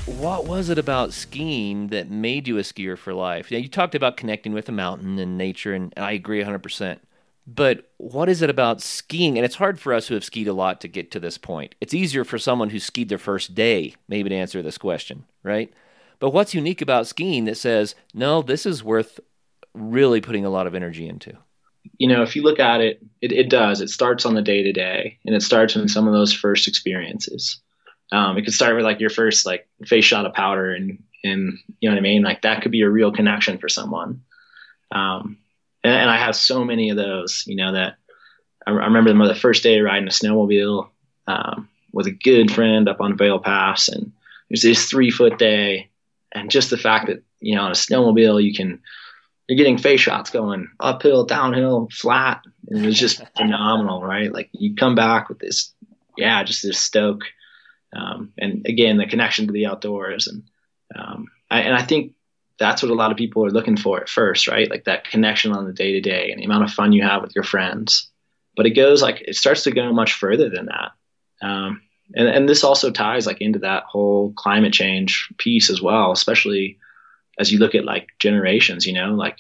What was it about skiing that made you a skier for life? Now, you talked about connecting with the mountain and nature, and I agree 100%. But what is it about skiing? And it's hard for us who have skied a lot to get to this point. It's easier for someone who skied their first day, maybe, to answer this question, right? But what's unique about skiing that says, no, this is worth really putting a lot of energy into? You know, if you look at it, it, it does. It starts on the day to day, and it starts in some of those first experiences. Um, it could start with like your first like face shot of powder, and and you know what I mean. Like that could be a real connection for someone. Um, and, and I have so many of those. You know that I, I remember the first day riding a snowmobile um, with a good friend up on Vail Pass, and it was this three foot day, and just the fact that you know on a snowmobile you can you're getting face shots going uphill, downhill, flat, and it was just [laughs] phenomenal, right? Like you come back with this, yeah, just this stoke, um, and again the connection to the outdoors, and um, I, and I think that's what a lot of people are looking for at first, right? Like that connection on the day to day and the amount of fun you have with your friends. But it goes like it starts to go much further than that. Um, and, and this also ties like into that whole climate change piece as well, especially as you look at like generations, you know, like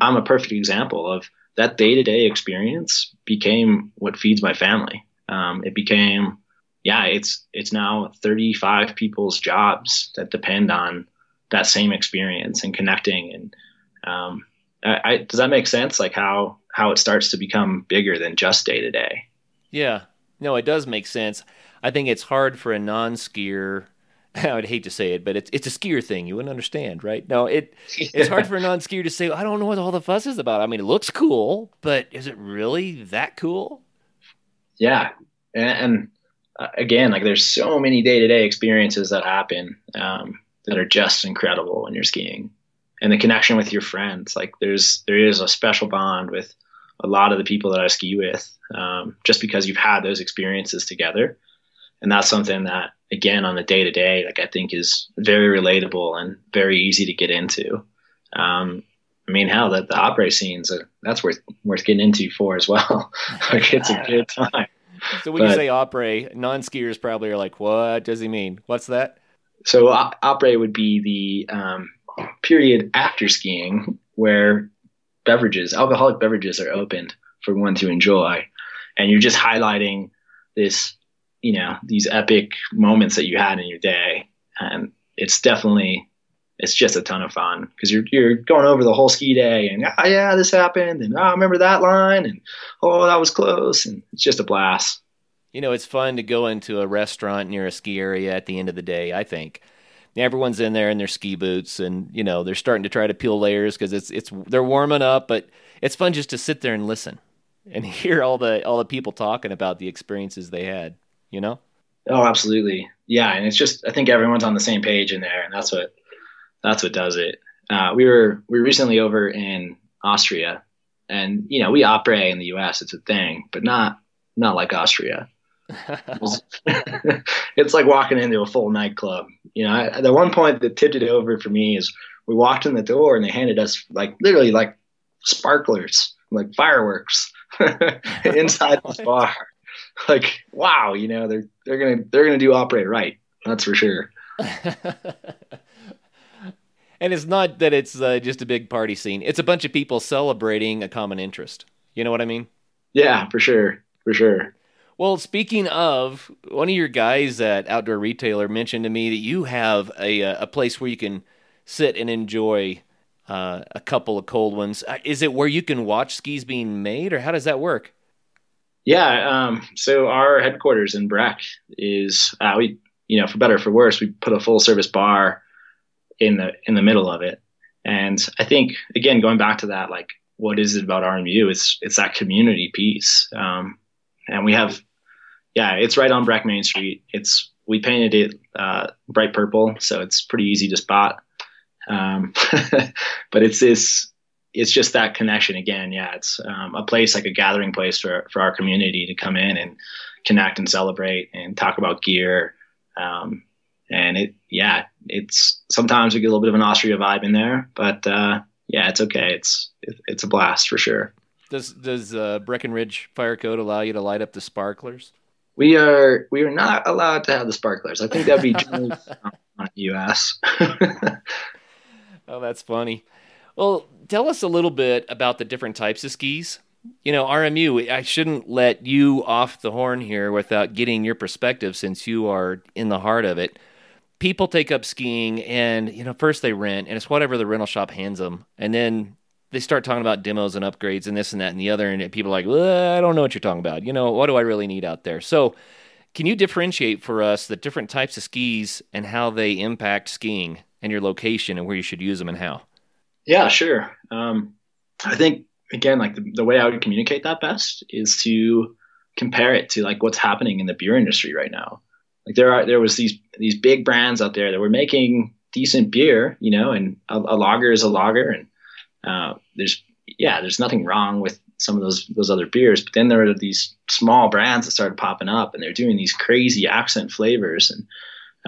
I'm a perfect example of that day to day experience became what feeds my family. Um, it became, yeah, it's, it's now 35 people's jobs that depend on that same experience and connecting and um, I, I, does that make sense like how how it starts to become bigger than just day to day yeah no it does make sense i think it's hard for a non-skier [laughs] I would hate to say it, but it's it's a skier thing. You wouldn't understand, right? No, it it's hard [laughs] for a non-skier to say, I don't know what all the fuss is about. I mean, it looks cool, but is it really that cool? Yeah, and, and uh, again, like there's so many day-to-day experiences that happen. Um, that are just incredible when you're skiing. And the connection with your friends like there's there is a special bond with a lot of the people that i ski with um, just because you've had those experiences together. And that's something that again on the day to day like i think is very relatable and very easy to get into. Um, i mean hell that the après scenes uh, that's worth worth getting into for as well. [laughs] Like it's a good time. So when but, you say après non-skiers probably are like what does he mean? What's that so après would be the um, period after skiing where beverages, alcoholic beverages, are opened for one to enjoy, and you're just highlighting this, you know, these epic moments that you had in your day, and it's definitely it's just a ton of fun because you're you're going over the whole ski day and oh yeah this happened and oh, I remember that line? and oh that was close and it's just a blast. You know, it's fun to go into a restaurant near a ski area at the end of the day, I think. Everyone's in there in their ski boots and, you know, they're starting to try to peel layers because it's it's they're warming up, but it's fun just to sit there and listen and [laughs] hear all the all the people talking about the experiences they had, you know? Oh, absolutely. Yeah, and it's just I think everyone's on the same page in there and that's what that's what does it. Uh, we were we were recently over in Austria and you know, we operate in the US, it's a thing, but not not like Austria. [laughs] it's like walking into a full nightclub. You know, I, the one point that tipped it over for me is we walked in the door and they handed us like literally like sparklers, like fireworks [laughs] inside the [laughs] bar. like, wow, you know, they're they're gonna they're gonna do après right. That's for sure. and it's not that it's uh, just a big party scene. It's a bunch of people celebrating a common interest. You know what I mean? Yeah, for sure, for sure. Well, speaking of, one of your guys at Outdoor Retailer mentioned to me that you have a a place where you can sit and enjoy uh, a couple of cold ones. Uh, is it where you can watch skis being made, or how does that work? Yeah, um, so our headquarters in Breck is uh, we, you know, for better or for worse, we put a full service bar in the in the middle of it, and I think again going back to that, like, what is it about RMU? It's it's that community piece, um, and we have yeah, it's right on Breck Main Street. It's we painted it uh, bright purple, so it's pretty easy to spot. Um, [laughs] but it's this, it's just that connection again. Yeah, it's um, a place like a gathering place for for our community to come in and connect and celebrate and talk about gear. Um, and it, yeah, it's sometimes we get a little bit of an Austria vibe in there, but uh, yeah, it's okay. It's it, it's a blast for sure. Does does uh, Breckenridge Fire Code allow you to light up the sparklers? We are we are not allowed to have the sparklers. I think that'd be [laughs] on US. oh, that's funny. Well, tell us a little bit about the different types of skis. You know, RMU, I shouldn't let you off the horn here without getting your perspective since you are in the heart of it. People take up skiing and, you know, first they rent and it's whatever the rental shop hands them. And then they start talking about demos and upgrades and this and that and the other, and people are like, well, I don't know what you're talking about. You know, what do I really need out there? So, can you differentiate for us the different types of skis and how they impact skiing and your location and where you should use them and how? Yeah, sure. Um, I think again, like the, the way I would communicate that best is to compare it to like what's happening in the beer industry right now. Like there are there was these these big brands out there that were making decent beer, you know, and a, a lager is a lager, and uh, there's yeah, there's nothing wrong with some of those those other beers, but then there are these small brands that started popping up, and they're doing these crazy accent flavors and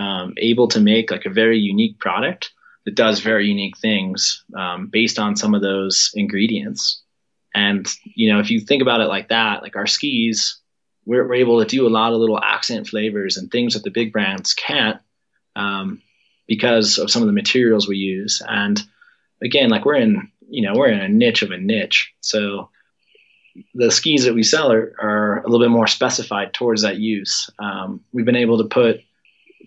um, able to make like a very unique product that does very unique things um, based on some of those ingredients. And you know, if you think about it like that, like our skis, we're, we're able to do a lot of little accent flavors and things that the big brands can't um, because of some of the materials we use. And again, like we're in you know, we're in a niche of a niche. So the skis that we sell are, are a little bit more specified towards that use. Um, we've been able to put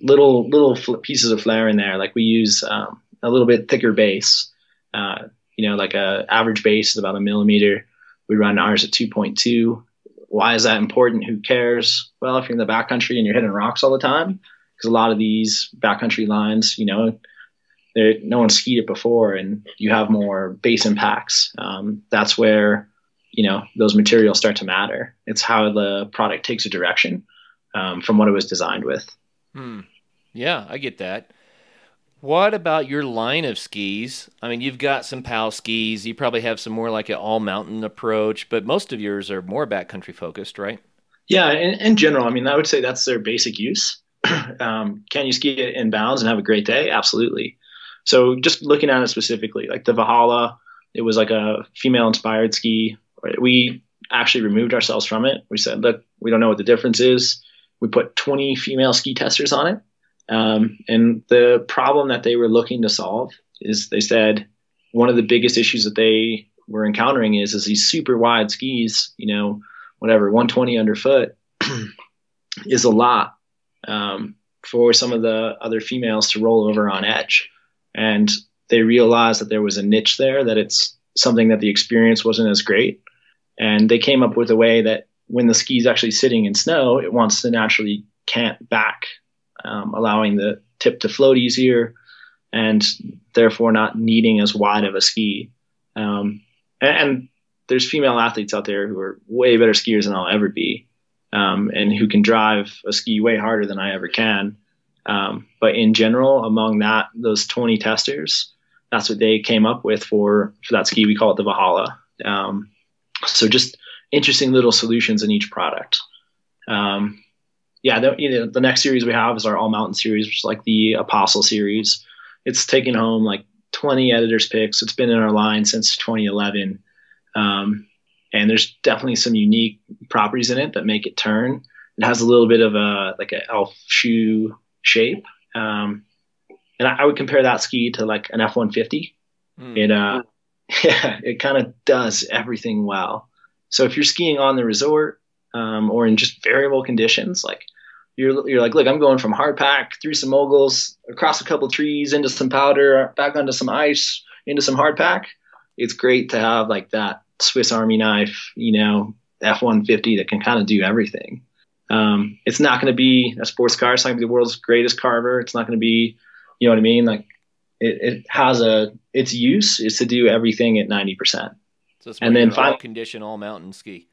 little little pieces of flair in there. Like we use um, a little bit thicker base. Uh, you know, like a average base is about a millimeter. We run ours at 2.2. Why is that important? Who cares? Well, if you're in the backcountry and you're hitting rocks all the time, because a lot of these backcountry lines, you know, there, no one's skied it before, and you have more base impacts. Um, that's where you know those materials start to matter. It's how the product takes a direction um, from what it was designed with. Hmm. Yeah, I get that. What about your line of skis? I mean, you've got some POW skis. You probably have some more like an all mountain approach, but most of yours are more backcountry focused, right? Yeah, in, in general, I mean, I would say that's their basic use. [clears throat] um, can you ski it in bounds and have a great day? Absolutely. So just looking at it specifically, like the Valhalla, it was like a female inspired ski. We actually removed ourselves from it. We said, look, we don't know what the difference is. We put 20 female ski testers on it. Um, and the problem that they were looking to solve is they said one of the biggest issues that they were encountering is, is these super wide skis, you know, whatever, 120 underfoot [clears throat] is a lot um, for some of the other females to roll over on edge and they realized that there was a niche there that it's something that the experience wasn't as great. And they came up with a way that when the ski is actually sitting in snow it wants to naturally cant back um, allowing the tip to float easier and therefore not needing as wide of a ski. Um, and, and, there's female athletes out there who are way better skiers than I'll ever be um, and who can drive a ski way harder than I ever can um, but in general, among that those 20 testers, that's what they came up with for for that ski. We call it the Valhalla. Um, so just interesting little solutions in each product. Um, yeah, the, you know, the next series we have is our all mountain series, which is like the Apostle series. It's taken home like 20 editors picks. It's been in our line since 2011. Um, and there's definitely some unique properties in it that make it turn. it has a little bit of a like a elf shoe shape. Um, and I, I, would compare that ski to like an F one fifty. Hmm. It uh, [laughs] yeah, it kind of does everything well. So if you're skiing on the resort um, or in just variable conditions, like you're you're like, look, I'm going from hard pack through some moguls, across a couple trees, into some powder, back onto some ice, into some hard pack. It's great to have like that Swiss Army knife, you know, F-150 that can kind of do everything. Um, it's not going to be a sports car. It's not going to be the world's greatest carver. It's not going to be, you know what I mean? Like it, it has a its use is to do everything at ninety percent. So and then final condition all mountain ski.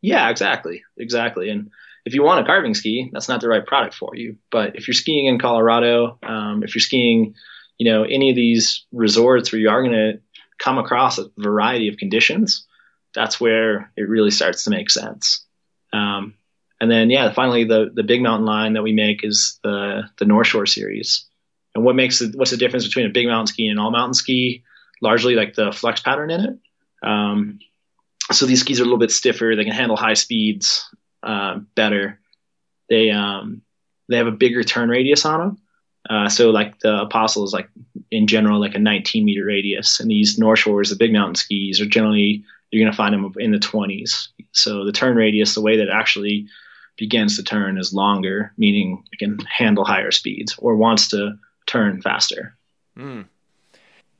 Yeah, exactly, exactly. And if you want a carving ski, that's not the right product for you. But if you're skiing in Colorado, um, if you're skiing, you know, any of these resorts where you are going to come across a variety of conditions, that's where it really starts to make sense. Um, and then, yeah, finally, the the big mountain line that we make is the the North Shore series. And what makes it, what's the difference between a big mountain ski and an all mountain ski? Largely like the flex pattern in it. Um, so these skis are a little bit stiffer. They can handle high speeds uh, better. They um, they have a bigger turn radius on them. Uh, so like the Apostle is like in general like a 19 meter radius, and these North Shores, the big mountain skis, are generally you're going to find them in the 20s. So the turn radius, the way that actually begins to turn, is longer, meaning it can handle higher speeds or wants to turn faster. Mm.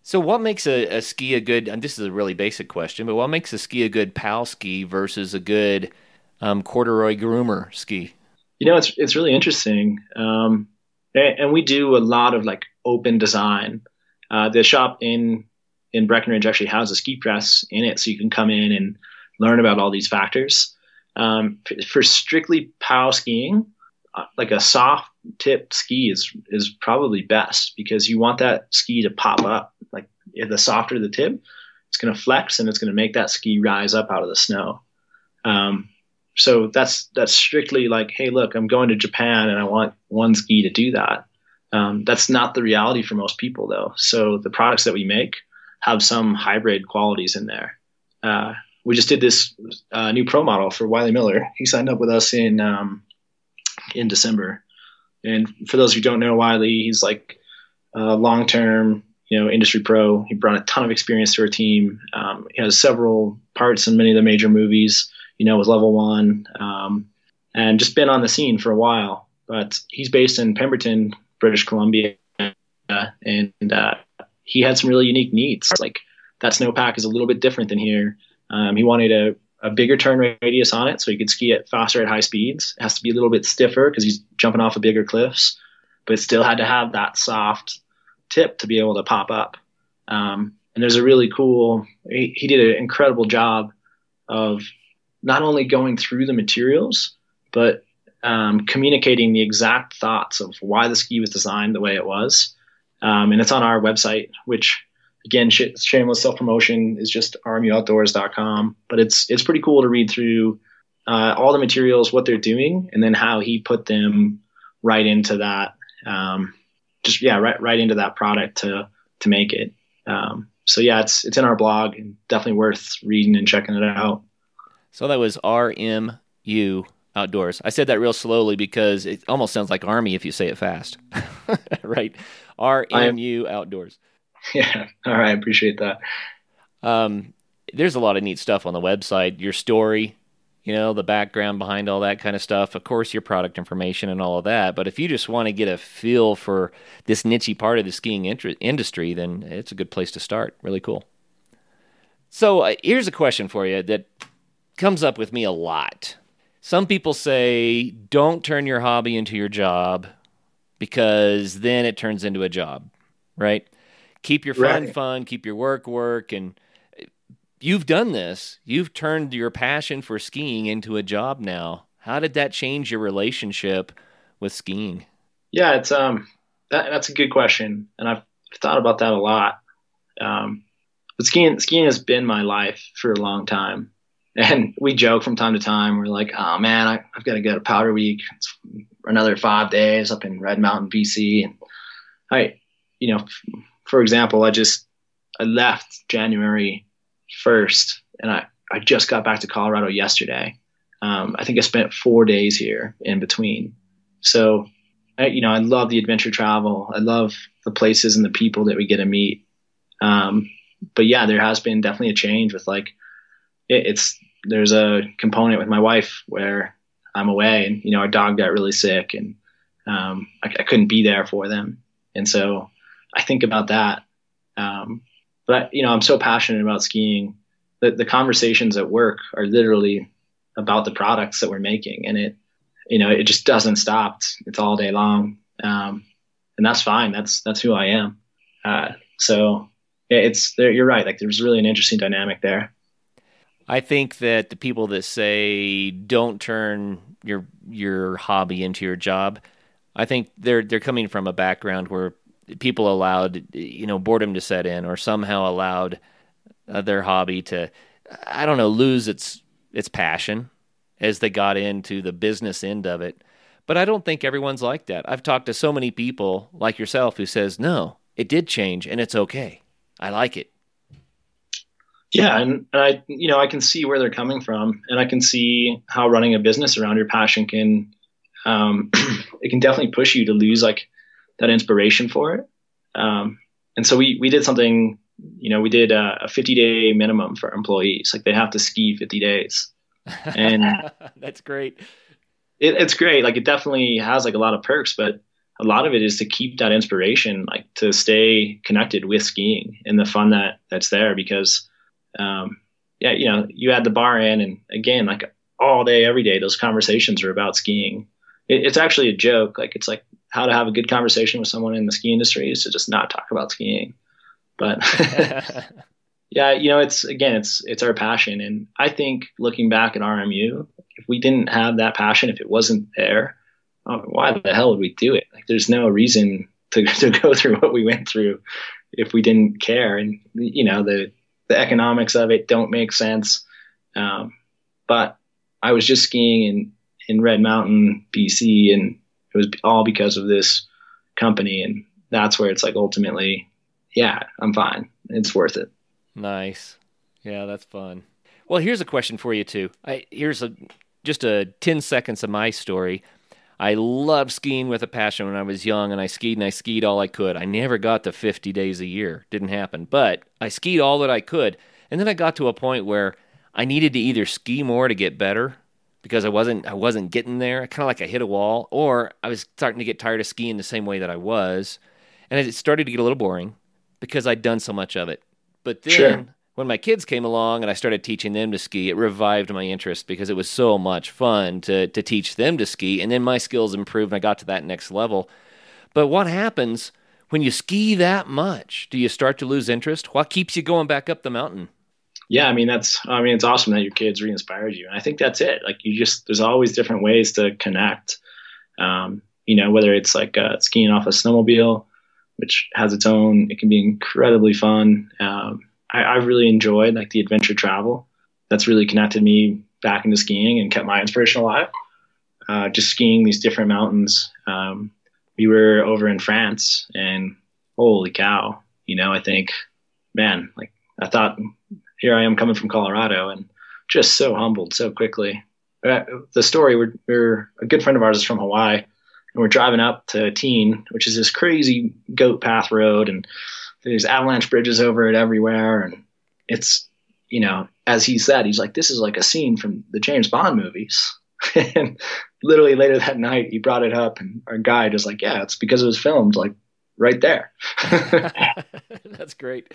So, what makes a, a, ski a good? And this is a really basic question, but what makes a ski a good POW ski versus a good um, corduroy groomer ski? You know, it's it's really interesting, um, and, and, we do a lot of like open design. Uh, the shop in in Breckenridge actually has a ski press in it, so you can come in and learn about all these factors. Um, for strictly POW skiing, uh, like a soft tip ski is is probably best because you want that ski to pop up. Like the softer the tip, it's going to flex and it's going to make that ski rise up out of the snow. Um, so that's that's strictly like, hey, look, I'm going to Japan and I want one ski to do that. Um, that's not the reality for most people, though. So the products that we make have some hybrid qualities in there. Uh, we just did this uh, new pro model for Wiley Miller. He signed up with us in um, in December. And for those who don't know Wiley, he's like a long term, you know, industry pro. He brought a ton of experience to our team. Um, he has several parts in many of the major movies. You know, with Level One, um, and just been on the scene for a while. But he's based in Pemberton, British Columbia, uh, and uh, he had some really unique needs. Like that snowpack is a little bit different than here. Um, he wanted a, a bigger turn radius on it so he could ski it faster at high speeds. It has to be a little bit stiffer because he's jumping off of bigger cliffs, but it still had to have that soft tip to be able to pop up. Um, and there's a really cool, he, he did an incredible job of not only going through the materials, but um, communicating the exact thoughts of why the ski was designed the way it was um, and it's on our website, which again, sh- shameless self promotion is just rmuoutdoors.com. But it's it's pretty cool to read through uh, all the materials, what they're doing, and then how he put them right into that. Um, just yeah, right right into that product to to make it. Um, so yeah, it's it's in our blog and definitely worth reading and checking it out. So that was RMU outdoors. I said that real slowly because it almost sounds like army if you say it fast. [laughs] right? RMU Outdoors. [laughs] Yeah. All right. I appreciate that. Um, there's a lot of neat stuff on the website. Your story, you know, the background behind all that kind of stuff. Of course, your product information and all of that. But if you just want to get a feel for this niche part of the skiing industry, then it's a good place to start. Really cool. So uh, here's a question for you that comes up with me a lot. Some people say, don't turn your hobby into your job because then it turns into a job, right? Keep your fun right. fun, keep your work work. And you've done this. You've turned your passion for skiing into a job now. How did that change your relationship with skiing? Yeah, it's um that, that's a good question, and I've thought about that a lot. Um, but skiing skiing has been my life for a long time, and we joke from time to time. We're like, "Oh man, I, have got to go to Powder Week. It's another five days up in Red Mountain, BC." And I, you know, for example, I just I left January first, and I I just got back to Colorado yesterday. Um, I think I spent four days here in between. So, I, you know, I love the adventure travel. I love the places and the people that we get to meet. Um, but yeah, there has been definitely a change with like, it, it's, there's a component with my wife where I'm away and, you know, our dog got really sick and, um, I, I, couldn't be there for them. And so I think about that. Um, but you know, I'm so passionate about skiing that the conversations at work are literally about the products that we're making and it, you know, it just doesn't stop. It's, it's all day long. Um, and that's fine. That's, that's who I am. Uh, so it's there. You're right. Like there's really an interesting dynamic there. I think that the people that say don't turn your your hobby into your job, I think they're they're coming from a background where people allowed you know boredom to set in or somehow allowed uh, their hobby to I don't know lose its its passion as they got into the business end of it. But I don't think everyone's like that. I've talked to so many people like yourself who says, "No, it did change and it's okay. I like it." Yeah, and, and I you know, I can see where they're coming from and I can see how running a business around your passion can um [clears throat] it can definitely push you to lose like that inspiration for it. Um and so we we did something, you know, we did a, a 50 day minimum for employees. Like they have to ski 50 days and [laughs] that's great. It, it's great. Like it definitely has like a lot of perks, but a lot of it is to keep that inspiration, like to stay connected with skiing and the fun that that's there. Because, um, yeah, you know, you add the bar in, and again, like all day, every day, those conversations are about skiing. It, it's actually a joke. Like it's like how to have a good conversation with someone in the ski industry is to just not talk about skiing. But [laughs] yeah, you know, it's again, it's it's our passion, and I think looking back at RMU, if we didn't have that passion, if it wasn't there, oh, why the hell would we do it? Like, there's no reason to [laughs] to go through what we went through if we didn't care, and you know, the the economics of it don't make sense. Um, but I was just skiing in in Red Mountain, BC, and was all because of this company, and that's where it's like ultimately, yeah, I'm fine. It's worth it. Nice. Yeah, that's fun. Well, here's a question for you too. I here's a just a 10 seconds of my story. I loved skiing with a passion when I was young, and I skied and I skied all I could. I never got to 50 days a year. Didn't happen. But I skied all that I could. And then I got to a point where I needed to either ski more to get better because I wasn't I wasn't getting there. Kind of like I hit a wall, or I was starting to get tired of skiing the same way that I was, and it started to get a little boring because I'd done so much of it. But then sure. when my kids came along and I started teaching them to ski, it revived my interest because it was so much fun to to teach them to ski, and then my skills improved and I got to that next level. But what happens when you ski that much? Do you start to lose interest? What keeps you going back up the mountain? Yeah, I mean that's I mean it's awesome that your kids re-inspired you, and I think that's it. Like you just there's always different ways to connect. Um, you know, whether it's like uh, skiing off a snowmobile, which has its own. It can be incredibly fun. Um, I, I really enjoyed like the adventure travel. That's really connected me back into skiing and kept my inspiration alive. Uh, just skiing these different mountains. Um, we were over in France, and holy cow! You know, I think, man, like I thought, here I am coming from Colorado, and just so humbled so quickly. Uh, the story, we're, we're a good friend of ours is from Hawaii and we're driving up to Tignes, which is this crazy goat path road, and there's avalanche bridges over it everywhere, and it's you know, as he said, he's like, this is like a scene from the James Bond movies. [laughs] and literally later that night, he brought it up, and our guide was like, yeah, it's because it was filmed like right there. [laughs] [laughs] That's great.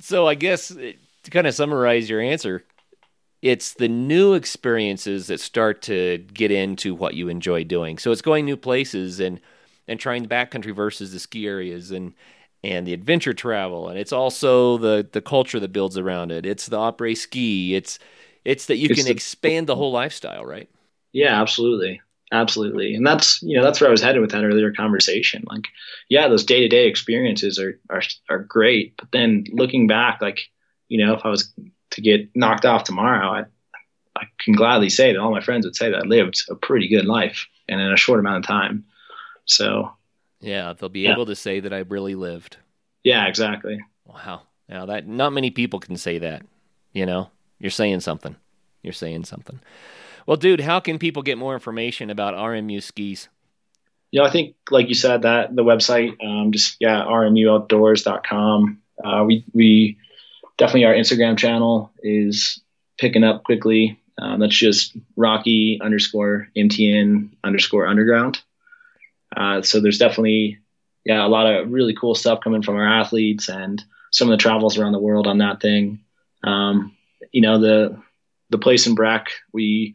So I guess uh, to kind of summarize your answer, it's the new experiences that start to get into what you enjoy doing. So it's going new places and and trying the backcountry versus the ski areas and and the adventure travel and it's also the the culture that builds around it. It's the après ski. It's it's that you it's can the, expand the whole lifestyle, right? Yeah, absolutely. Absolutely. And that's you know, that's where I was headed with that earlier conversation. Like, yeah, those day to day experiences are, are are great. But then looking back, like, you know, if I was to get knocked off tomorrow, I, I can gladly say that all my friends would say that I lived a pretty good life and in a short amount of time. So, yeah, they'll be yeah. able to say that I really lived. Yeah, exactly. Wow. Now that not many people can say that. You know, you're saying something. you're saying something. Well, dude, how can people get more information about RMU skis? Know, I think, like you said, that the website, um, just yeah, rmuoutdoors.com. Uh, we we definitely our Instagram channel is picking up quickly. Um, that's just Rocky underscore MTN underscore underground. Uh, so there's definitely yeah a lot of really cool stuff coming from our athletes and some of the travels around the world on that thing. Um, you know the the place in Breck we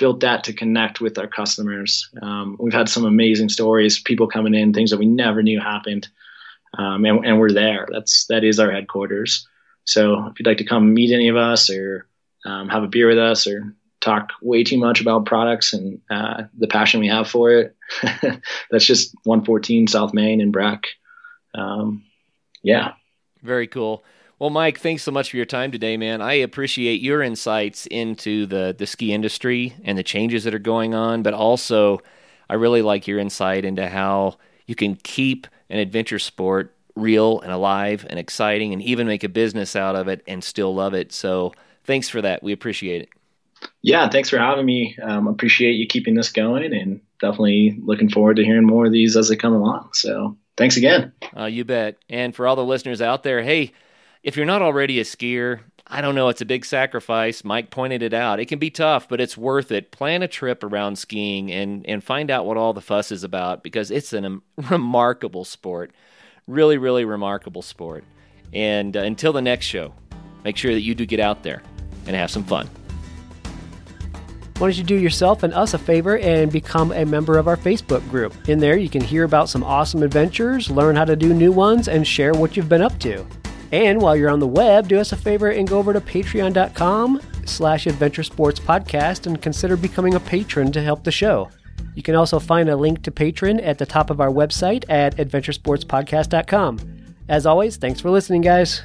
built that to connect with our customers. Um, we've had some amazing stories, people coming in, things that we never knew happened, um, and, and, we're there. That's that is our headquarters. So if you'd like to come meet any of us or um, have a beer with us or talk way too much about products and uh, the passion we have for it, [laughs] that's just 114 South Main in Breck. Um, yeah. Very cool. Well, Mike, thanks so much for your time today, man. I appreciate your insights into the the ski industry and the changes that are going on, but also I really like your insight into how you can keep an adventure sport real and alive and exciting and even make a business out of it and still love it. So, thanks for that. We appreciate it. Yeah, thanks for having me. Um, appreciate you keeping this going and definitely looking forward to hearing more of these as they come along. So, thanks again. Uh, you bet. And for all the listeners out there, hey, if you're not already a skier, I don't know, it's a big sacrifice. Mike pointed it out. It can be tough, but it's worth it. Plan a trip around skiing and, and find out what all the fuss is about because it's a um, [laughs] remarkable sport. Really, really remarkable sport. And uh, until the next show, make sure that you do get out there and have some fun. Why don't you do yourself and us a favor and become a member of our Facebook group? In there, you can hear about some awesome adventures, learn how to do new ones, and share what you've been up to. And while you're on the web, do us a favor and go over to patreon.com slash adventure sports podcast and consider becoming a patron to help the show. You can also find a link to Patreon at the top of our website at adventuresportspodcast.com. As always, thanks for listening, guys.